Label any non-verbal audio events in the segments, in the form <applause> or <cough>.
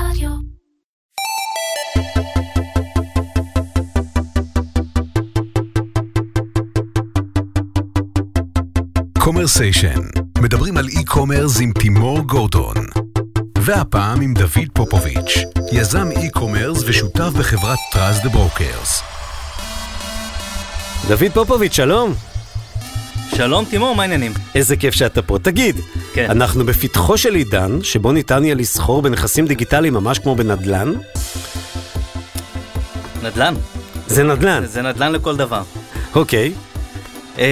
רדיו. Commersation, מדברים על e-commerce עם תימור גורדון. והפעם עם דוד פופוביץ', יזם e-commerce ושותף בחברת Trust the Brokers. דוד פופוביץ', שלום. שלום תימור, מה העניינים? איזה כיף שאתה פה. תגיד, כן. אנחנו בפתחו של עידן שבו ניתן יהיה לסחור בנכסים דיגיטליים ממש כמו בנדל"ן? נדל"ן. זה נדל"ן, זה נדל"ן לכל דבר. אוקיי. אמ,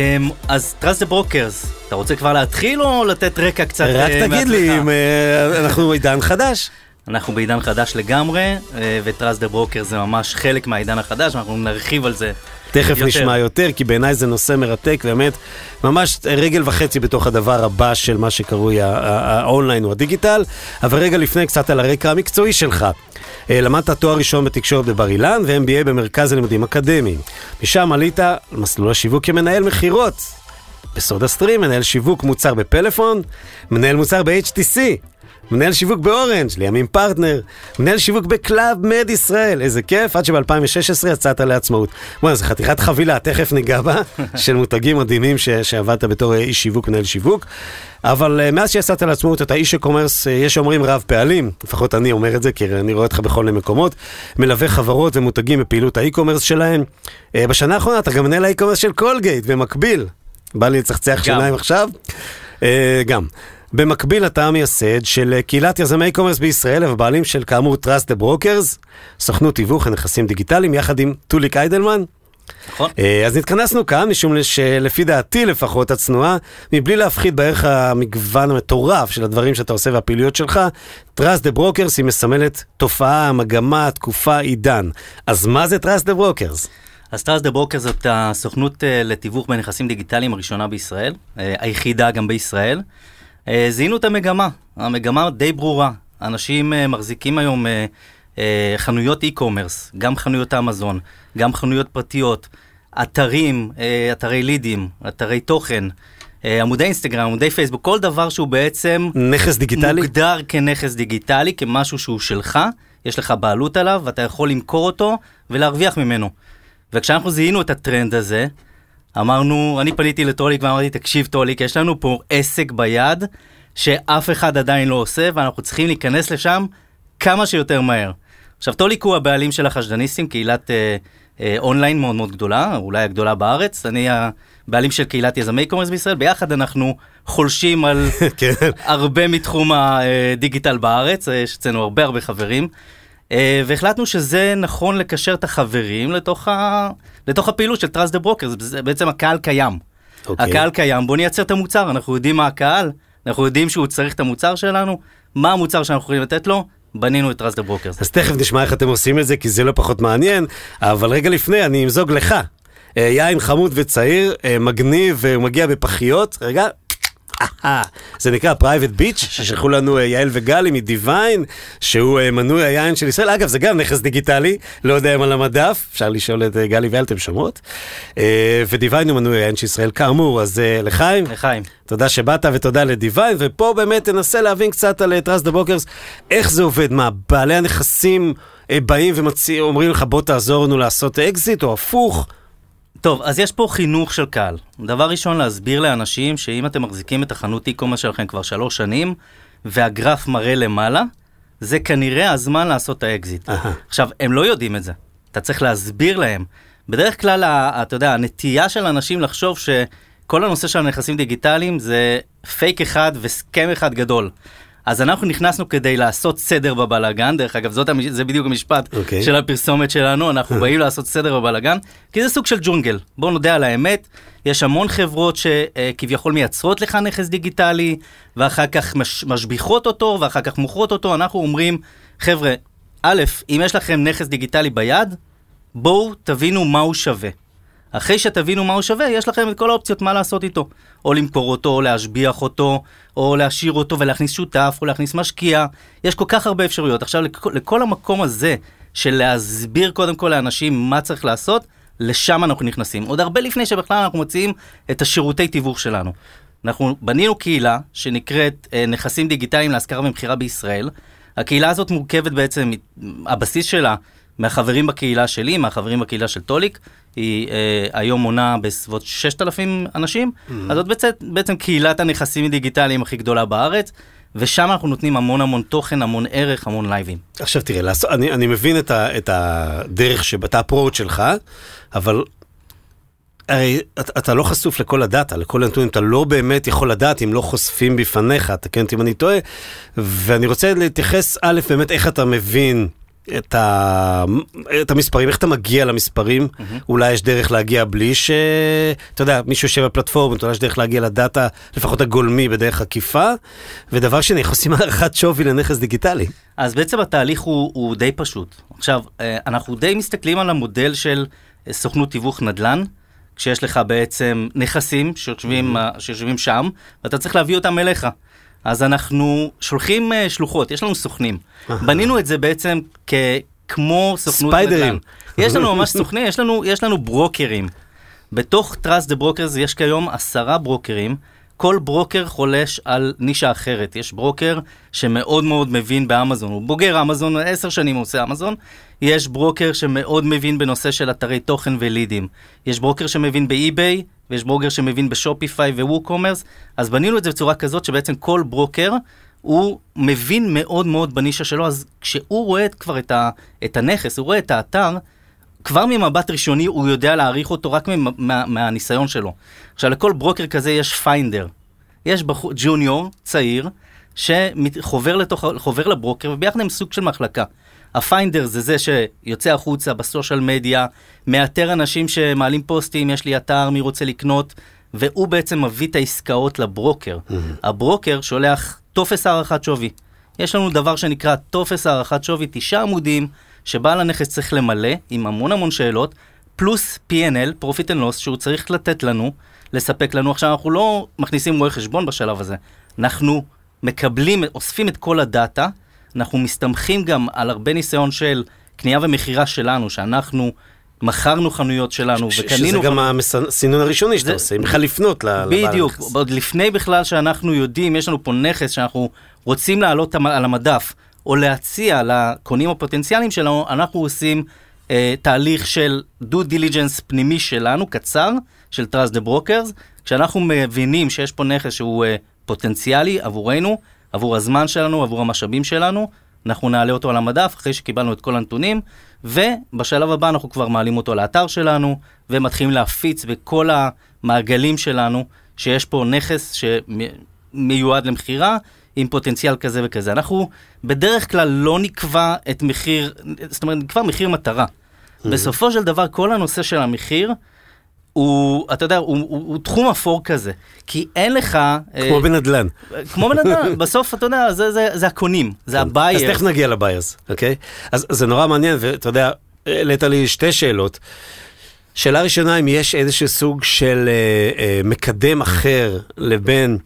אז Trust the Brokers, אתה רוצה כבר להתחיל או לתת רקע קצת רק אה, תגיד לי? אם אה, אנחנו בעידן חדש. אנחנו בעידן חדש לגמרי, אה, ו Trust the Brokers זה ממש חלק מהעידן החדש, אנחנו נרחיב על זה. תכף יותר. נשמע יותר, כי בעיניי זה נושא מרתק, באמת, ממש רגל וחצי בתוך הדבר הבא של מה שקרוי האונליין או הדיגיטל. אבל רגע לפני, קצת על הרקע המקצועי שלך. אה, למדת תואר ראשון בתקשורת בבר אילן ו-MBA במרכז הלימודים אקדמיים. משם עלית על מסלול השיווק כמנהל מכירות. בסודה סטרים, מנהל שיווק מוצר בפלאפון, מנהל מוצר ב-HTC, מנהל שיווק באורנג', לימים פרטנר, מנהל שיווק בקלאב מד ישראל, איזה כיף, עד שב-2016 יצאת לעצמאות. בוא'נה, זו חתיכת חבילה, תכף ניגע בה, <laughs> של מותגים מדהימים ש- שעבדת בתור איש שיווק, מנהל שיווק. אבל אה, מאז שיצאת לעצמאות אתה איש commerce, אה, יש שאומרים רב פעלים, לפחות אני אומר את זה, כי אני רואה אותך בכל מיני מקומות, מלווה חברות ומותגים בפעילות ה e-commerce שלהם. אה, בשנה האחרונה אתה גם מנהל ה e-commerce של קולגייט, במקביל. בא לי לצחצח. שיניים עכשיו? אה, גם. במקביל אתה המייסד של אה, קהילת יזמי commerce בישראל ובעלים של כאמור Trust the Brokers, סוכנות תיווך לנכסים דיגיטליים יחד עם טוליק איידלמן. נכון? אה, אז נתכנסנו כאן משום שלפי דעתי לפחות הצנועה, מבלי להפחית בערך המגוון המטורף של הדברים שאתה עושה והפעילויות שלך, Trust the Brokers היא מסמלת תופעה, מגמה, תקופה, עידן. אז מה זה Trust the Brokers? אז Trust the Brokers זאת הסוכנות אה, לתיווך בנכסים דיגיטליים הראשונה בישראל, היחידה גם בישראל. זיהינו את המגמה, המגמה די ברורה. אנשים אה, מחזיקים היום אה, אה, חנויות e-commerce, גם חנויות אמזון, גם חנויות פרטיות, אתרים, אתרי לידים, אתרי תוכן, עמודי אינסטגרם, עמודי פייסבוק, כל דבר שהוא בעצם נכס דיגיטלי? מוגדר כנכס דיגיטלי, כמשהו שהוא שלך, יש לך בעלות עליו, ואתה יכול למכור אותו ולהרוויח ממנו. וכשאנחנו זיהינו את הטרנד הזה, אמרנו, אני פניתי לטוליק ואמרתי, תקשיב טוליק, יש לנו פה עסק ביד שאף אחד עדיין לא עושה, ואנחנו צריכים להיכנס לשם כמה שיותר מהר. עכשיו, טוליק הוא הבעלים של החשדניסטים, קהילת אה, אה, אונליין מאוד מאוד גדולה, אולי הגדולה בארץ. אני הבעלים של קהילת יזמי commerce בישראל, ביחד אנחנו חולשים על <laughs> כן. הרבה מתחום הדיגיטל בארץ, אה, יש אצלנו הרבה הרבה חברים. אה, והחלטנו שזה נכון לקשר את החברים לתוך, ה... לתוך הפעילות של Trust the Broker, זה בעצם הקהל קיים. אוקיי. הקהל קיים, בוא נייצר את המוצר, אנחנו יודעים מה הקהל, אנחנו יודעים שהוא צריך את המוצר שלנו, מה המוצר שאנחנו יכולים לתת לו, בנינו את Trust the Brokers. אז תכף נשמע איך אתם עושים את זה, כי זה לא פחות מעניין, אבל רגע לפני, אני אמזוג לך. אה, יין חמוד וצעיר, אה, מגניב, מגיע בפחיות. רגע. <laughs> זה נקרא Private Beach, ששלחו לנו אה, יעל וגלי מדיוויין, שהוא אה, מנוי היין של ישראל. אגב, זה גם נכס דיגיטלי, לא יודע אם על המדף, אפשר לשאול את אה, גלי ויעל, אתם שומעות? ודיוויין הוא מנוי היין של ישראל, כאמור, אז לחיים. לחיים. תודה שבאת ותודה לדיוויין, ופה באמת תנסה להבין קצת על Trust the Brokers, איך זה עובד, מה, בעלי הנכסים באים ואומרים לך בוא תעזור לנו לעשות אקזיט, או הפוך? טוב, אז יש פה חינוך של קהל. דבר ראשון, להסביר לאנשים שאם אתם מחזיקים את החנות e-commerce שלכם כבר שלוש שנים, והגרף מראה למעלה, זה כנראה הזמן לעשות את האקזיט. אהה. עכשיו, הם לא יודעים את זה. אתה צריך להסביר להם. בדרך כלל, אתה יודע, הנטייה של אנשים לחשוב שכל הנושא של הנכסים דיגיטליים זה פייק אחד וסכם אחד גדול. אז אנחנו נכנסנו כדי לעשות סדר בבלאגן, דרך אגב, זאת, המש- זה בדיוק המשפט אוקיי. של הפרסומת שלנו, אנחנו באים לעשות סדר בבלאגן, כי זה סוג של ג'ונגל. בואו נודה על האמת, יש המון חברות שכביכול מייצרות לך נכס דיגיטלי, ואחר כך מש, משביחות אותו, ואחר כך מוכרות אותו, אנחנו אומרים, חבר'ה, א', אם יש לכם נכס דיגיטלי ביד, בואו תבינו מה הוא שווה. אחרי שתבינו מה הוא שווה, יש לכם את כל האופציות מה לעשות איתו. או למכור אותו, או להשביח אותו, או להשאיר אותו ולהכניס שותף, או להכניס משקיע. יש כל כך הרבה אפשרויות. עכשיו, לכל, לכל המקום הזה של להסביר קודם כל לאנשים מה צריך לעשות, לשם אנחנו נכנסים. עוד הרבה לפני שבכלל אנחנו מציעים את השירותי תיווך שלנו. אנחנו בנינו קהילה שנקראת אה, נכסים דיגיטליים להשכרה ומכירה בישראל. הקהילה הזאת מורכבת בעצם, הבסיס שלה מהחברים בקהילה שלי, מהחברים בקהילה של טוליק, היא אה, היום מונה בסביבות 6,000 אנשים, mm-hmm. אז זאת בעצם, בעצם קהילת הנכסים הדיגיטליים הכי גדולה בארץ. ושם אנחנו נותנים המון המון תוכן, המון ערך, המון לייבים. עכשיו תראה, לעשות, אני, אני מבין את, ה, את הדרך שבתה הפרוט שלך, אבל הרי אתה, אתה לא חשוף לכל הדאטה, לכל הנתונים, אתה לא באמת יכול לדעת אם לא חושפים בפניך, תקן אותי אם אני טועה, ואני רוצה להתייחס, א', באמת איך אתה מבין את, ה... את המספרים, איך אתה מגיע למספרים? Mm-hmm. אולי יש דרך להגיע בלי ש... אתה יודע, מישהו יושב בפלטפורמות, אולי יש דרך להגיע לדאטה, לפחות הגולמי, בדרך עקיפה. ודבר שני, איך עושים הערכת שווי לנכס דיגיטלי? אז בעצם התהליך הוא, הוא די פשוט. עכשיו, אה, אנחנו די מסתכלים על המודל של אה, סוכנות תיווך נדל"ן. כשיש לך בעצם נכסים שיושבים, mm-hmm. שיושבים שם, ואתה צריך להביא אותם אליך. אז אנחנו שולחים uh, שלוחות, יש לנו סוכנים. בנינו את זה בעצם כ... כמו סוכנות נדל"ן. ספיידרים. יש לנו ממש <laughs> סוכנים, יש לנו, יש לנו ברוקרים. בתוך Trust the Brokers יש כיום עשרה ברוקרים. כל ברוקר חולש על נישה אחרת. יש ברוקר שמאוד מאוד מבין באמזון, הוא בוגר אמזון, עשר שנים הוא עושה אמזון. יש ברוקר שמאוד מבין בנושא של אתרי תוכן ולידים. יש ברוקר שמבין ב eBay, ויש ברוקר שמבין ב Shopify ו WooCommerce, אז בנינו את זה בצורה כזאת שבעצם כל ברוקר הוא מבין מאוד מאוד בנישה שלו, אז כשהוא רואה כבר את, ה, את הנכס, הוא רואה את האתר, כבר ממבט ראשוני הוא יודע להעריך אותו רק מה, מה, מהניסיון שלו. עכשיו, לכל ברוקר כזה יש finder. יש בחור, junior, צעיר, שחובר לתוך, לברוקר, וביחד עם סוג של מחלקה. ה finder זה זה שיוצא החוצה ב social media, מאתר אנשים שמעלים פוסטים, יש לי אתר, מי רוצה לקנות, והוא בעצם מביא את העסקאות לברוקר. Mm-hmm. הברוקר שולח טופס הערכת שווי. יש לנו דבר שנקרא טופס הערכת שווי, תשעה עמודים, שבעל הנכס צריך למלא עם המון המון שאלות, פלוס P&L, Profit and Loss, שהוא צריך לתת לנו, לספק לנו. עכשיו, אנחנו לא מכניסים רואה חשבון בשלב הזה. אנחנו מקבלים, אוספים את כל ה data, אנחנו מסתמכים גם על הרבה ניסיון של קנייה ומכירה שלנו, שאנחנו מכרנו חנויות שלנו ש- וקנינו... שזה גם הסינון הראשוני שאתה עושה, בכלל לפנות לבעל הנכס. בדיוק, עוד לפני בכלל שאנחנו יודעים, יש לנו פה נכס שאנחנו רוצים להעלות על המדף, או להציע לקונים הפוטנציאליים שלנו, אנחנו עושים אה, תהליך של due diligence פנימי שלנו, קצר, של Trust the Brokers, כשאנחנו מבינים שיש פה נכס שהוא אה, פוטנציאלי עבורנו, עבור הזמן שלנו, עבור המשאבים שלנו, אנחנו נעלה אותו על המדף אחרי שקיבלנו את כל הנתונים, ובשלב הבא אנחנו כבר מעלים אותו לאתר שלנו, ומתחילים להפיץ בכל המעגלים שלנו, שיש פה נכס שמיועד למכירה, עם פוטנציאל כזה וכזה. אנחנו בדרך כלל לא נקבע את מחיר, זאת אומרת, נקבע מחיר מטרה. Mm-hmm. בסופו של דבר, כל הנושא של המחיר, הוא, אתה יודע, הוא, הוא, הוא תחום אפור כזה, כי אין לך... כמו אה, בנדל"ן. כמו בנדל"ן, <laughs> בסוף, אתה יודע, זה, זה, זה הקונים, זה כן. ה buyers. אז תכף נגיע ל buyers, אוקיי? אז זה נורא מעניין, ואתה יודע, העלית לי שתי שאלות. שאלה ראשונה, אם יש איזשהו סוג של אה, אה, מקדם אחר לבין...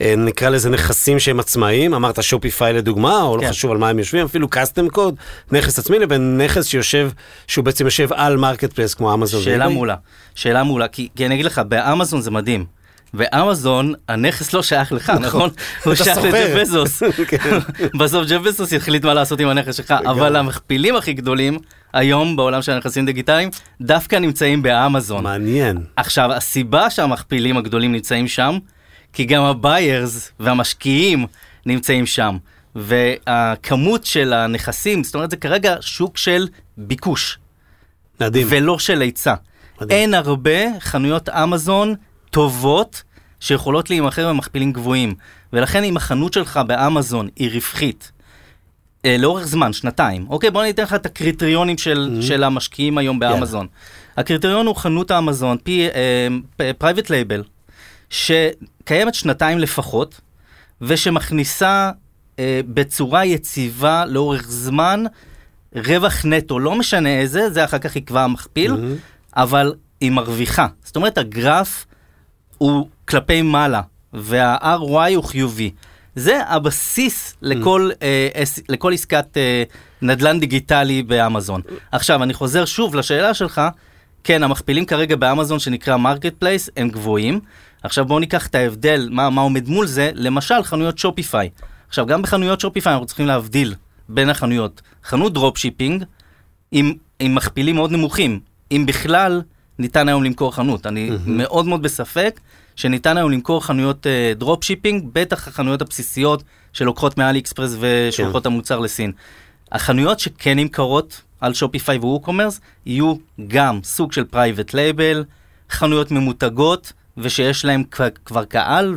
אה, נקרא לזה נכסים שהם עצמאיים, אמרת Shopify לדוגמה, או לא כן. לא חשוב על מה הם יושבים, אפילו custom code, נכס עצמי לבין נכס שיושב, שהוא בעצם יושב על marketplace כמו אמזון. שאלה מעולה, שאלה מעולה, כי, כי אני אגיד לך, באמזון זה מדהים. באמזון הנכס לא שייך לך, נכון? נכון? <laughs> הוא שייך לג'ף בזוס. <laughs> כן. <laughs> בסוף ג'ף בזוס יחליט מה לעשות עם הנכס שלך, אבל המכפילים הכי גדולים היום בעולם של הנכסים דיגיטליים דווקא נמצאים באמזון. מעניין. עכשיו, הסיבה שהמכפילים הגדולים נמצאים שם, כי גם ה buyers והמשקיעים נמצאים שם. והכמות של הנכסים, זאת אומרת, זה כרגע שוק של ביקוש. מדהים. ולא של היצע. אין הרבה חנויות אמזון טובות שיכולות להימכר במכפילים גבוהים. ולכן אם החנות שלך באמזון היא רווחית, אה, לאורך זמן, שנתיים, אוקיי, בוא ניתן לך את הקריטריונים של, mm-hmm. של המשקיעים היום באמזון. Yeah. הקריטריון הוא חנות האמזון, private label, שקיימת שנתיים לפחות, ושמכניסה אה, בצורה יציבה לאורך זמן רווח נטו, לא משנה איזה, זה אחר כך יקבע המכפיל, mm-hmm. אבל היא מרוויחה. זאת אומרת, הגרף הוא כלפי מעלה, וה-RY הוא חיובי. זה הבסיס mm-hmm. לכל, אה, אס, לכל עסקת אה, נדל"ן דיגיטלי באמזון. עכשיו, אני חוזר שוב לשאלה שלך, כן, המכפילים כרגע באמזון שנקרא marketplace הם גבוהים. עכשיו בואו ניקח את ההבדל, מה, מה עומד מול זה, למשל חנויות Shopify. עכשיו גם בחנויות Shopify אנחנו צריכים להבדיל. בין החנויות. חנות dropshipping עם, עם מכפילים מאוד נמוכים, אם בכלל ניתן היום למכור חנות. אני mm-hmm. מאוד מאוד בספק שניתן היום למכור חנויות uh, dropshipping, בטח החנויות הבסיסיות שלוקחות מ AliExpress ושולחות כן. המוצר מסין. החנויות שכן נמכרות על Shopify ו WooCommerce יהיו גם סוג של private label, חנויות ממותגות ושיש להם כבר, כבר קהל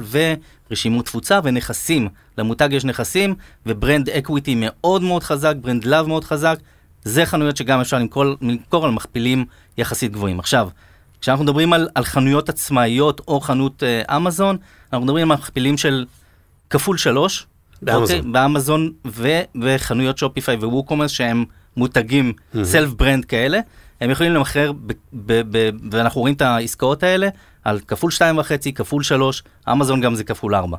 ורשימות תפוצה ונכסים. למותג יש נכסים ו brand equity מאוד מאוד חזק, brand love מאוד חזק. זה חנויות שגם אפשר למכור, למכור על מכפילים יחסית גבוהים. עכשיו, כשאנחנו מדברים על, על חנויות עצמאיות או חנות אה, אמזון, אנחנו מדברים על מכפילים של כפול שלוש. באמזון. אוקיי? באמזון ו, וחנויות Shopify ו WooCommerce שהם מותגים self brand כאלה, הם יכולים למכר, ב, ב, ב, ואנחנו רואים את העסקאות האלה, על כפול שתיים וחצי, כפול שלוש, אמזון גם זה כפול ארבע.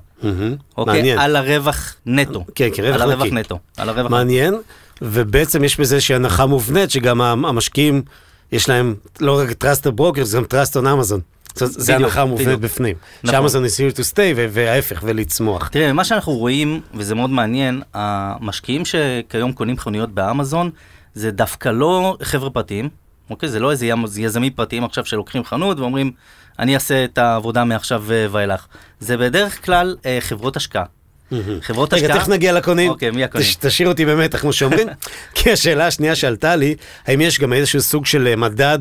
אוקיי? מעניין. על הרווח נטו. כן, כרווח על הרווח נקי. נטו. על הרווח מעניין, ובעצם יש בזה איזושהי הנחה מובנית, שגם המשקיעים, יש להם לא רק trust the broker, זה גם trust on אמזון. זה הנחה מובנית. בפנים. נכון. שאמזון is here to stay, וההפך, ולצמוח. תראה, מה שאנחנו רואים, וזה מאוד מעניין, המשקיעים שכיום קונים חנויות באמזון, זה דווקא לא חבר'ה פרטיים, אוקיי? זה לא איזה יזמים פרטיים עכשיו שלוקחים חנות ואומרים, אני אעשה את העבודה מעכשיו אה, ואילך. זה בדרך כלל אה, חברות השקעה. חברות רגע, השקעה... תכף נגיע לקונים. אוקיי, מי הקונים? תש- תשאיר אותי במתח, כמו שאומרים. <laughs> כי השאלה השנייה שעלתה לי, האם יש גם איזשהו סוג של אה, מדד,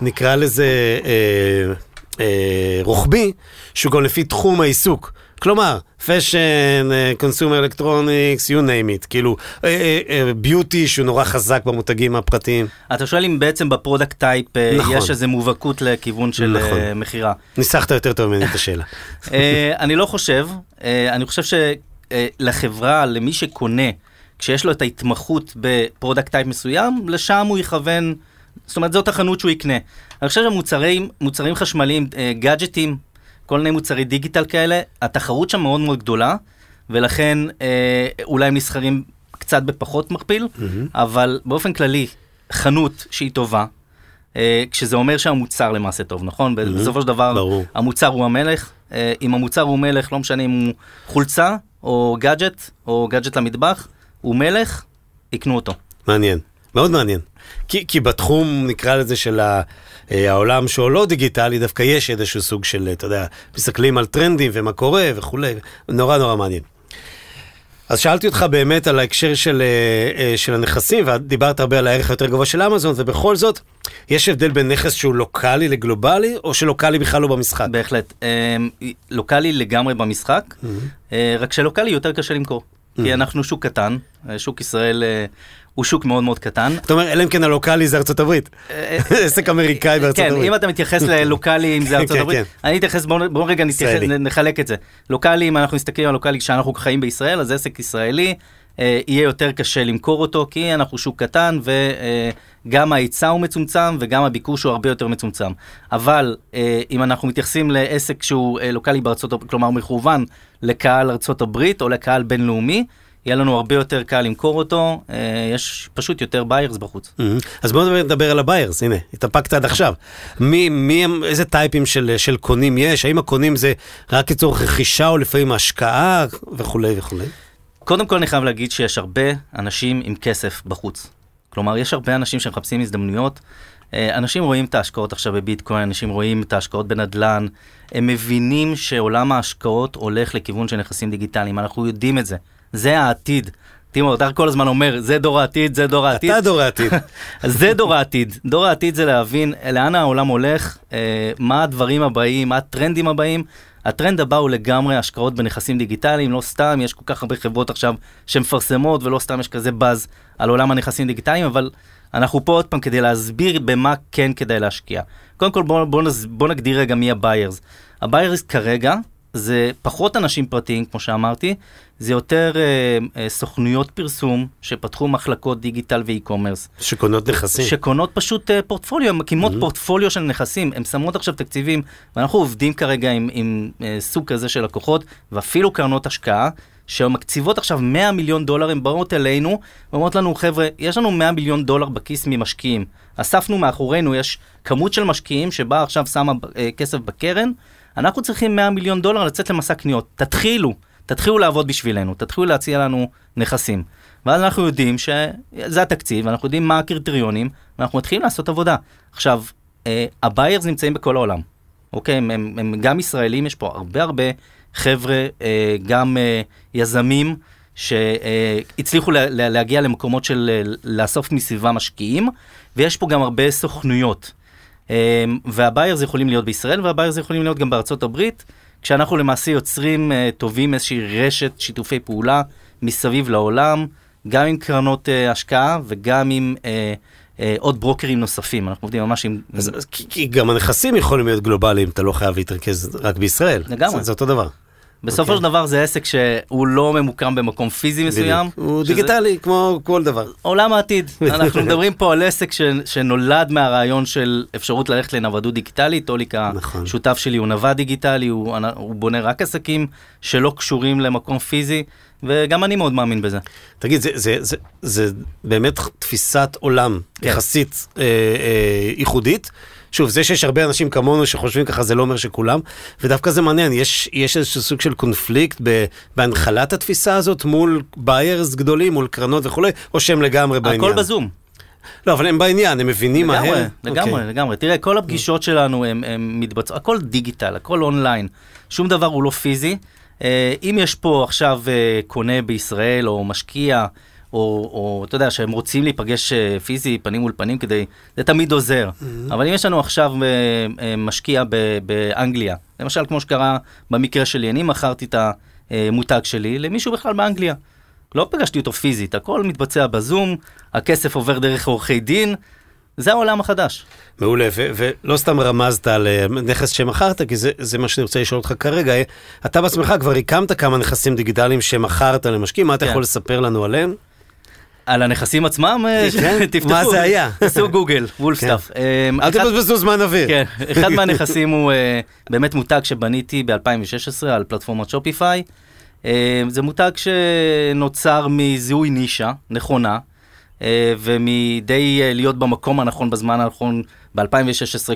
נקרא לזה אה, אה, רוחבי, שהוא גם לפי תחום העיסוק. כלומר, fashion, consumer electronics, you name it, כאילו, beauty שהוא נורא חזק במותגים הפרטיים. אתה שואל אם בעצם ב product type אה, נכון. יש איזו מובהקות לכיוון של נכון. אה, מכירה. ניסחת יותר טוב ממני את השאלה. <laughs> אה, אני לא חושב, אה, אני חושב שלחברה, למי שקונה, כשיש לו את ההתמחות ב product type מסוים, לשם הוא יכוון, זאת אומרת, זאת החנות שהוא יקנה. אני חושב שמוצרים מוצרים חשמליים, אה, גאדג'טים, כל מיני מוצרי digital כאלה, התחרות שם מאוד מאוד גדולה, ולכן אה, אולי הם נסחרים קצת בפחות מכפיל, אבל באופן כללי, חנות שהיא טובה, אה, כשזה אומר שהמוצר למעשה טוב, נכון? בסופו של דבר, ברור. המוצר הוא המלך. אה, אם המוצר הוא מלך, לא משנה אם הוא חולצה, או גאדג'ט, או גאדג'ט למטבח, הוא מלך, יקנו אותו. מעניין, מאוד מעניין. כי, כי בתחום, נקרא לזה, של ה, אה, העולם שהוא לא דיגיטלי, דווקא יש איזשהו סוג של, אתה יודע, מסתכלים על טרנדים ומה קורה וכולי, נורא נורא מעניין. אז שאלתי אותך באמת על ההקשר של, אה, אה, של הנכסים, ודיברת הרבה על הערך היותר גבוה של אמזון, ובכל זאת, יש הבדל בין נכס שהוא לוקאלי לגלובלי, או שלוקאלי בכלל לא במשחק? בהחלט. אה, לוקאלי לגמרי במשחק, אה, רק שלוקאלי יותר קשה למכור. כי אנחנו שוק קטן, אה, שוק ישראל אה, הוא שוק מאוד מאוד קטן. אתה אומר, אלא אם כן הלוקאלי זה ארצות הברית. <laughs> עסק אמריקאי בארצות כן, הברית. אם אתה מתייחס ללוקאלי, אם זה ארצות כן, הברית, כן. אני אתייחס, בואו בוא רגע נחלק את זה. לוקאלי, אם אנחנו מסתכלים על לוקאלי כשאנחנו חיים בישראל, אז עסק ישראלי, אה, יהיה יותר קשה למכור אותו, כי אנחנו שוק קטן, וגם ההיצע הוא מצומצם, וגם הביקוש הוא הרבה יותר מצומצם. אבל אה, אם אנחנו מתייחסים לעסק שהוא אה, לוקאלי בארצות הברית, כלומר מכוון לקהל ארצות הברית, או לקהל בינלאומי, יהיה לנו הרבה יותר קל למכור אותו, אה, יש פשוט יותר buyers בחוץ. אז בואו נדבר- על ה buyers, הנה, התאפקת עד עכשיו. מי, מי איזה טייפים של, של קונים יש? האם הקונים זה רק לצורך רכישה או לפעמים השקעה וכולי וכולי? קודם כל אני חייב להגיד שיש הרבה אנשים עם כסף בחוץ. כלומר, יש הרבה אנשים שמחפשים הזדמנויות. אה, אנשים רואים את ההשקעות עכשיו בביטקוין, אנשים רואים את ההשקעות בנדל"ן, הם מבינים שעולם ההשקעות הולך לכיוון של נכסים דיגיטליים, אנחנו יודעים את זה. זה העתיד. תימור, אתה כל הזמן אומר, זה דור העתיד, זה דור העתיד. אתה דור העתיד. <laughs> זה דור העתיד. דור העתיד זה להבין לאן העולם הולך, אה, מה הדברים הבאים, מה הטרנדים הבאים. הטרנד הבא הוא לגמרי השקעות בנכסים דיגיטליים, לא סתם, יש כל כך הרבה חברות עכשיו שמפרסמות, ולא סתם יש כזה באז על עולם הנכסים דיגיטליים, אבל אנחנו פה עוד פעם כדי להסביר במה כן כדאי להשקיע. קודם כל בואו בוא, בוא נגדיר רגע מי ה buyers. ה buyers כרגע זה פחות אנשים פרטיים, כמו שאמרתי, זה יותר אה, אה, סוכנויות פרסום שפתחו מחלקות דיגיטל ו e-commerce. שקונות נכסים. שקונות פשוט אה, פורטפוליו, הן מקימות Mm-hmm. פורטפוליו של נכסים, הן שמות עכשיו תקציבים, ואנחנו עובדים כרגע עם, עם אה, סוג כזה של לקוחות, ואפילו קרנות השקעה, שמקציבות עכשיו 100 מיליון דולר, הן באות אלינו, ואומרות לנו, חבר'ה, יש לנו 100 מיליון דולר בכיס ממשקיעים. אספנו מאחורינו, יש כמות של משקיעים שבאה עכשיו שמה אה, כסף בקרן, אנחנו צריכים 100 מיליון דולר לצאת למסע קניות. תתחילו, תתחילו לעבוד בשבילנו, תתחילו להציע לנו נכסים. ואז אנחנו יודעים שזה התקציב, אנחנו יודעים מה הקריטריונים, ואנחנו מתחילים לעשות עבודה. עכשיו, אה, הביירס נמצאים בכל העולם, אוקיי? הם, הם, הם גם ישראלים, יש פה הרבה הרבה חבר'ה, אה, גם אה, יזמים, שהצליחו לה, לה, להגיע למקומות של אה, לאסוף מסביבה משקיעים, ויש פה גם הרבה סוכנויות. אה, והביירס יכולים להיות בישראל, והביירס יכולים להיות גם בארצות הברית, כשאנחנו למעשה יוצרים, אה, טובים איזושהי רשת שיתופי פעולה מסביב לעולם, גם עם קרנות אה, השקעה וגם עם... אה, עוד ברוקרים נוספים, אנחנו עובדים ממש עם... אז, כי, כי גם הנכסים יכולים להיות גלובליים, אתה לא חייב להתרכז רק בישראל. לגמרי. זה, זה אותו דבר. בסופו אוקיי. של דבר זה עסק שהוא לא ממוקם במקום פיזי מסוים. הוא שזה דיגיטלי, כמו כל דבר. עולם העתיד. <laughs> אנחנו מדברים פה על עסק ש, שנולד מהרעיון של אפשרות ללכת לנוודות דיגיטלית. טוליק, נכון. השותף שלי, הוא נווד דיגיטלי, הוא, הוא בונה רק עסקים שלא קשורים למקום פיזי, וגם אני מאוד מאמין בזה. תגיד, זה, זה, זה, זה באמת תפיסת עולם כן. יחסית אה, אה, ייחודית. שוב, זה שיש הרבה אנשים כמונו שחושבים ככה, זה לא אומר שכולם, ודווקא זה מעניין, יש, יש איזשהו סוג של קונפליקט בהנחלת התפיסה הזאת מול ביירס גדולים, מול קרנות וכולי, או שהם לגמרי בעניין? הכל בזום. לא, אבל הם בעניין, הם מבינים מהר. לגמרי, לגמרי, אוקיי. לגמרי. תראה, כל הפגישות שלנו הם, הם מתבצעות, הכל דיגיטל, הכל אונליין. שום דבר הוא לא פיזי. אה, אם יש פה עכשיו אה, קונה בישראל או משקיע, או, או אתה יודע, שהם רוצים להיפגש אה, פיזי, פנים מול פנים, כדי, זה תמיד עוזר. אבל אם יש לנו עכשיו אה, אה, משקיע ב- באנגליה, למשל כמו שקרה במקרה שלי, אני מכרתי את המותג שלי למישהו בכלל באנגליה. לא פגשתי אותו פיזית, הכל מתבצע בזום, הכסף עובר דרך עורכי דין, זה העולם החדש. מעולה, ו- ולא סתם רמזת על נכס שמכרת, כי זה, זה מה שאני רוצה לשאול אותך כרגע. אתה בעצמך כבר הקמת כמה נכסים דיגיטליים שמכרת למשקיעים, מה אתה כן. יכול לספר לנו עליהם? על הנכסים עצמם, אה, כן? <laughs> תפתחו, מה זה היה? תעשו גוגל, <laughs> WolfStuff. אמ, אל אחד- תבזבזו זמן אוויר. כן, <laughs> אחד מהנכסים הוא אה, באמת מותג שבניתי ב-2016 על פלטפורמת Shopify. אה, זה מותג שנוצר מזיהוי נישה נכונה, ומדי להיות במקום הנכון בזמן הנכון ב-2016,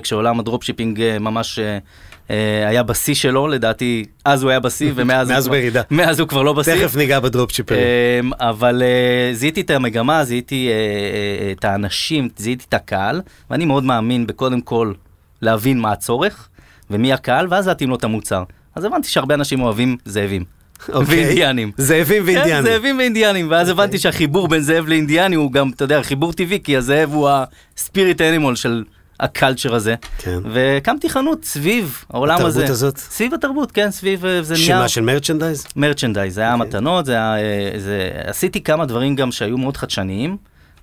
כשעולם ה dropshipping ממש היה בשיא שלו, לדעתי אז הוא היה בשיא, <laughs> ומאז מאז הוא כבר-. מאז הוא כבר לא בשיא. תכף ניגע בדרופשיפרים. אמ, אבל אה, זיהיתי את המגמה, זיהיתי אה, אה, את האנשים, זיהיתי את הקהל, ואני מאוד מאמין בקודם כל להבין מה הצורך ומי הקהל, ואז להתאים לו את המוצר. אז הבנתי שהרבה אנשים אוהבים זאבים. <laughs> אוקיי. ואינדיאנים. זאבים כן, ואינדיאנים. זאבים ואינדיאנים, ואז הבנתי שהחיבור בין זאב לאינדיאני הוא גם, אתה יודע, חיבור טבעי, כי הזאב הוא ה spirit animal של ה culture הזה. כן. והקמתי חנות סביב העולם התרבות הזה. הזאת? סביב התרבות, כן, סביב, אה, זה נהיה... שמה של merchandise? merchandise, זה היה אוקיי. מתנות, זה היה, אה, זה, עשיתי כמה דברים גם שהיו מאוד חדשניים,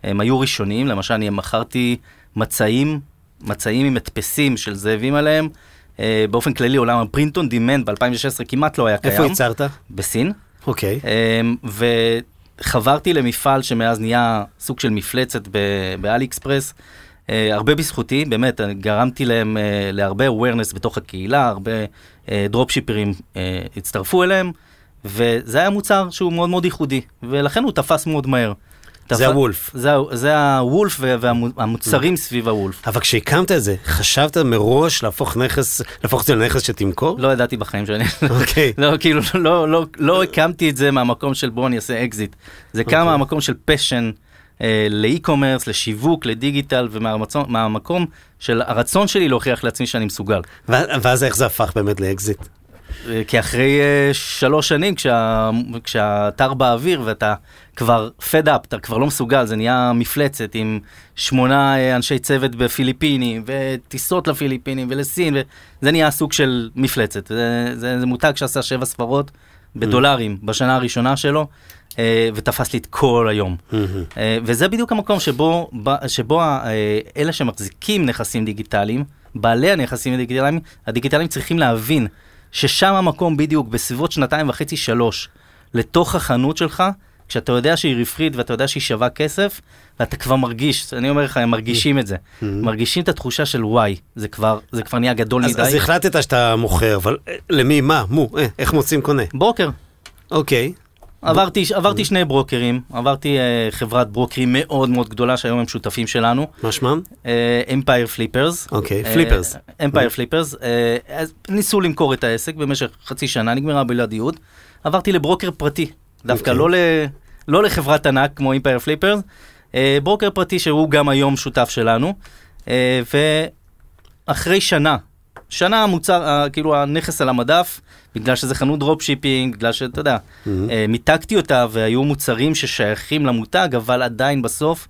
הם היו ראשוניים, למשל אני מכרתי מצעים, מצעים עם הדפסים של זאבים עליהם, אה, באופן כללי עולם ה print on demand ב-2016 כמעט לא היה קיים. איפה ייצרת? בסין. אוקיי. אמ, וחברתי למפעל שמאז נהיה סוג של מפלצת באלי אקספרס. אה, הרבה בזכותי, באמת, אני גרמתי להם אה, להרבה awareness בתוך הקהילה, הרבה דרופשיפרים הצטרפו אליהם, וזה היה מוצר שהוא מאוד מאוד ייחודי, ולכן הוא תפס מאוד מהר. זה תפ- הוולף. זה, זה הוולף והמוצרים סביב הוולף. אבל כשהקמת את זה, חשבת מראש להפוך נכס, להפוך את זה לנכס שתמכור? לא ידעתי בחיים שאני... אוקיי. <laughs> לא, כאילו, לא, לא, לא הקמתי את זה מהמקום של בוא אני אעשה אקזיט. זה קם אוקיי. מהמקום של passion אה, ל e-commerce, לשיווק, לדיגיטל, ומהמקום של הרצון שלי להוכיח לעצמי שאני מסוגל. ואז איך זה הפך באמת לאקזיט? אה, כי אחרי אה, שלוש שנים, כשה, כשהאתר באוויר ואתה כבר fed up, אתה כבר לא מסוגל, זה נהיה מפלצת עם שמונה אה, אנשי צוות בפיליפינים, וטיסות לפיליפינים ולסין, וזה נהיה סוג של מפלצת. זה, זה, זה מותג שעשה שבע ספרות בדולרים בשנה הראשונה שלו, אה, ותפס לי את כל היום. אה, וזה בדיוק המקום שבו, שבו אה, אלה שמחזיקים נכסים דיגיטליים, בעלי הנכסים הדיגיטליים, הדיגיטליים צריכים להבין ששם המקום בדיוק בסביבות שנתיים וחצי, שלוש, לתוך החנות שלך, כשאתה יודע שהיא רווחית ואתה יודע שהיא שווה כסף, ואתה כבר מרגיש, אני אומר לך, הם מרגישים את זה. מרגישים את התחושה של וואי, זה כבר, זה כבר נהיה גדול אז, מדי. אז החלטת שאתה מוכר, אבל אה, למי, מה, מו, אה, איך מוצאים קונה? ברוקר. אוקיי. עברתי, עברתי שני ברוקרים, עברתי אה, חברת ברוקרים מאוד מאוד גדולה שהיום הם שותפים שלנו, מה שמם? Empire Flippers. אוקיי, Flippers. Empire Flippers. אה, ניסו למכור את העסק במשך חצי שנה, נגמרה הבלעדיות. עברתי לברוקר פרטי, דווקא אוקיי. לא ל... לא לחברת ענק כמו Empire Flippers, אה, ברוקר פרטי שהוא גם היום שותף שלנו, אה, ואחרי שנה, שנה המוצר, כאילו הנכס על המדף, בגלל שזה חנות dropshipping, בגלל שאתה יודע, אה, מיתגתי אותה והיו מוצרים ששייכים למותג, אבל עדיין בסוף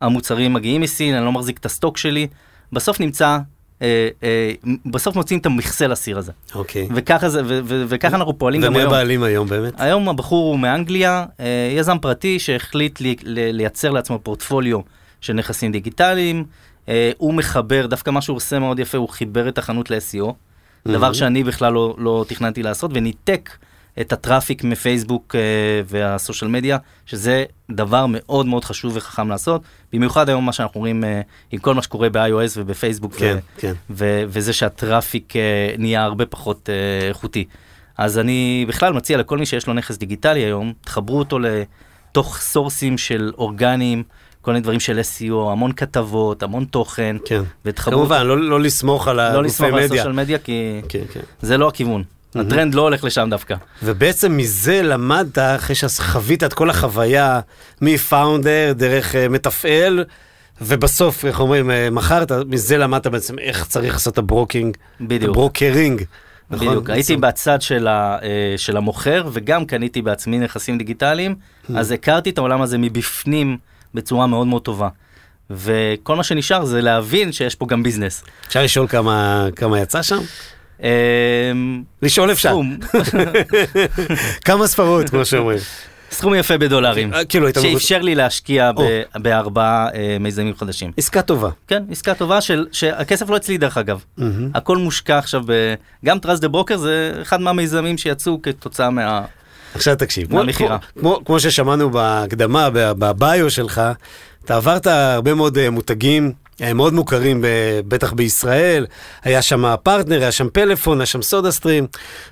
המוצרים מגיעים מסין, אני לא מחזיק את ה stock שלי, בסוף נמצא, אה, אה, בסוף מוצאים את המכסה לסיר הזה. אוקיי. וככה, זה, ו- ו- וככה אנחנו פועלים גם ומי היום. הבעלים היום באמת? היום הבחור הוא מאנגליה, אה, יזם פרטי שהחליט לי, לייצר לעצמו פורטפוליו של נכסים דיגיטליים. אה, הוא מחבר, דווקא מה שהוא עושה מאוד יפה, הוא חיבר את החנות ל-SEO, דבר שאני בכלל לא, לא תכננתי לעשות, וניתק את ה traffic מפייסבוק אה, וה social media, שזה דבר מאוד מאוד חשוב וחכם לעשות, במיוחד היום מה שאנחנו רואים אה, עם כל מה שקורה ב-iOS ובפייסבוק, כן, ו- כן. ו- וזה שה traffic אה, נהיה הרבה פחות אה, איכותי. אז אני בכלל מציע לכל מי שיש לו נכס דיגיטלי היום, תחברו אותו לתוך סורסים של אורגניים, כל מיני דברים של SEO, המון כתבות, המון תוכן, כן. כמובן, לא- לא לסמוך על לא הגופי לסמוך על מדיה. הסושיאל מדיה, כי כן, כן. זה לא הכיוון. הטרנד לא הולך לשם דווקא. ובעצם מזה למדת, אחרי שחווית את כל החוויה, מ founder, דרך אה, מתפעל, ובסוף, איך אומרים, אה, מכרת, מזה למדת בעצם איך צריך לעשות את ה broking, בדיוק. ה brokering. נכון? בדיוק, הייתי בעצם. בצד של, ה, אה, של המוכר, וגם קניתי בעצמי נכסים דיגיטליים, אז הכרתי את העולם הזה מבפנים בצורה מאוד מאוד טובה. וכל מה שנשאר זה להבין שיש פה גם ביזנס. אפשר לשאול כמה כמה יצא שם? אמ, לשאול אפשר. <laughs> כמה ספרות, כמו שאומרים. סכום יפה בדולרים, אה, כאילו. שאפשר לי להשקיע. בארבעה אה, מיזמים חדשים. עסקה טובה. כן, עסקה טובה של, שהכסף לא אצלי דרך אגב. הכל מושקע עכשיו ב... גם Trust the Broker זה אחד מהמיזמים שיצאו כתוצאה מה... עכשיו תקשיב, כמו-. כמו- כמו- כמו ששמענו בהקדמה, בביו שלך, אתה עברת הרבה מאוד אה, מותגים אה, מאוד מוכרים, בטח בישראל, היה שם פרטנר, היה שם פלאפון, היה שם סודה סטרים,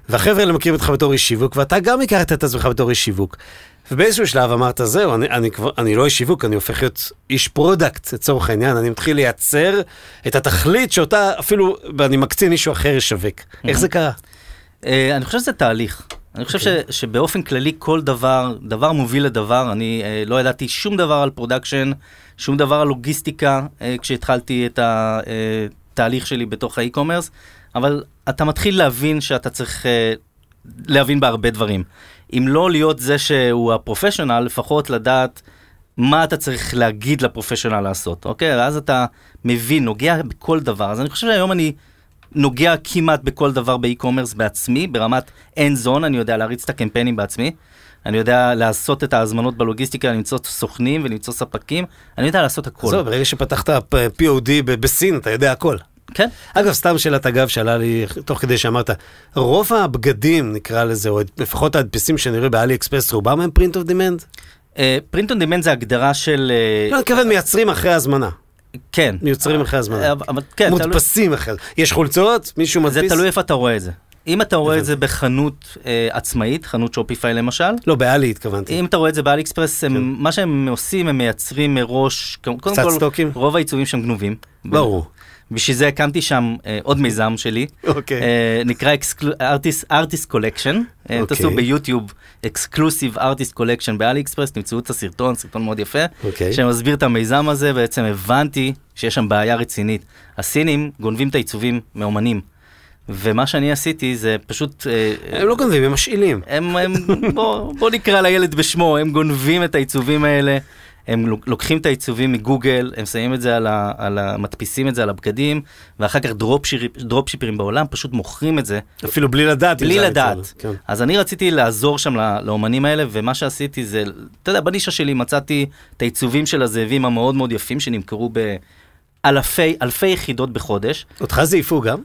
והחבר'ה האלה מכירים אותך בתור איש שיווק, ואתה גם הכרת את עצמך בתור איש שיווק. ובאיזשהו שלב אמרת, זהו, אני, אני, כבר, אני לא איש שיווק, אני הופך להיות איש product, לצורך העניין, אני מתחיל לייצר את התכלית שאותה אפילו, ואני מקסימום מישהו אחר ישווק. איך זה קרה? אה, אני חושב שזה תהליך. אני חושב ש, שבאופן כללי כל דבר, דבר מוביל לדבר. אני אה, לא ידעתי שום דבר על production, שום דבר על לוגיסטיקה אה, כשהתחלתי את התהליך שלי בתוך ה-e-commerce, אבל אתה מתחיל להבין שאתה צריך אה, להבין בהרבה דברים. אם לא להיות זה שהוא ה-professional, לפחות לדעת מה אתה צריך להגיד ל-professional לעשות, אוקיי? ואז אתה מבין, נוגע בכל דבר. אז אני חושב שהיום אני נוגע כמעט בכל דבר ב-e-commerce בעצמי, ברמת hands on, אני יודע להריץ את הקמפיינים בעצמי. אני יודע לעשות את ההזמנות בלוגיסטיקה, למצוא סוכנים ולמצוא ספקים, אני יודע לעשות הכל. זהו, ברגע שפתחת POD בסין, אתה יודע הכל. כן, אגב, סתם שאלת אגב שעלה לי תוך כדי שאמרת, רוב הבגדים, נקרא לזה, או לפחות ההדפסים שאני רואה באלי אקספרס, רובם הם print on demand? print on demand זה הגדרה של... אה, לא, אני מתכוון מייצרים אחרי הזמנה. כן. מיוצרים אחרי הזמנה. אה, אבל כן, מודפסים אחרי הזמנה. יש חולצות, מישהו זה מדפיס? תלוי איפה אתה רואה את זה. אם אתה רואה את זה בחנות אה, עצמאית, חנות Shopify למשל, לא, באלי התכוונתי. אם אתה רואה את זה באלי אקספרס, הם- מה שהם עושים, הם מייצרים מראש, קודם כן. כל, סטוקים? רוב העיצובים שם גנובים. ברור. בשביל זה הקמתי שם אה, עוד מיזם שלי, אוקיי. אה, נקרא Collection, אה, אוקיי. תעשו ביוטיוב Exclusive Artist Collection באלי אקספרס, תמצאו את הסרטון, סרטון מאוד יפה, אוקיי. שמסביר את המיזם הזה, בעצם הבנתי שיש שם בעיה רצינית. הסינים גונבים את העיצובים מאומנים, ומה שאני עשיתי זה פשוט... אה, הם לא גונבים, הם משאילים. הם, הם בוא, בוא נקרא לילד בשמו, הם גונבים את העיצובים האלה, הם לוק- לוקחים את העיצובים מגוגל, הם שמים את זה על ה... על ה מדפיסים את זה על הבגדים, ואחר כך דרופשיפ, דרופשיפרים בעולם פשוט מוכרים את זה, אפילו בלי לדעת. בלי לדעת. כן. אז אני רציתי לעזור שם לא- לאומנים האלה, ומה שעשיתי זה, אתה יודע, בנישה שלי מצאתי את העיצובים של הזאבים המאוד מאוד יפים, שנמכרו באלפי, אלפי יחידות בחודש. אותך זייפו גם?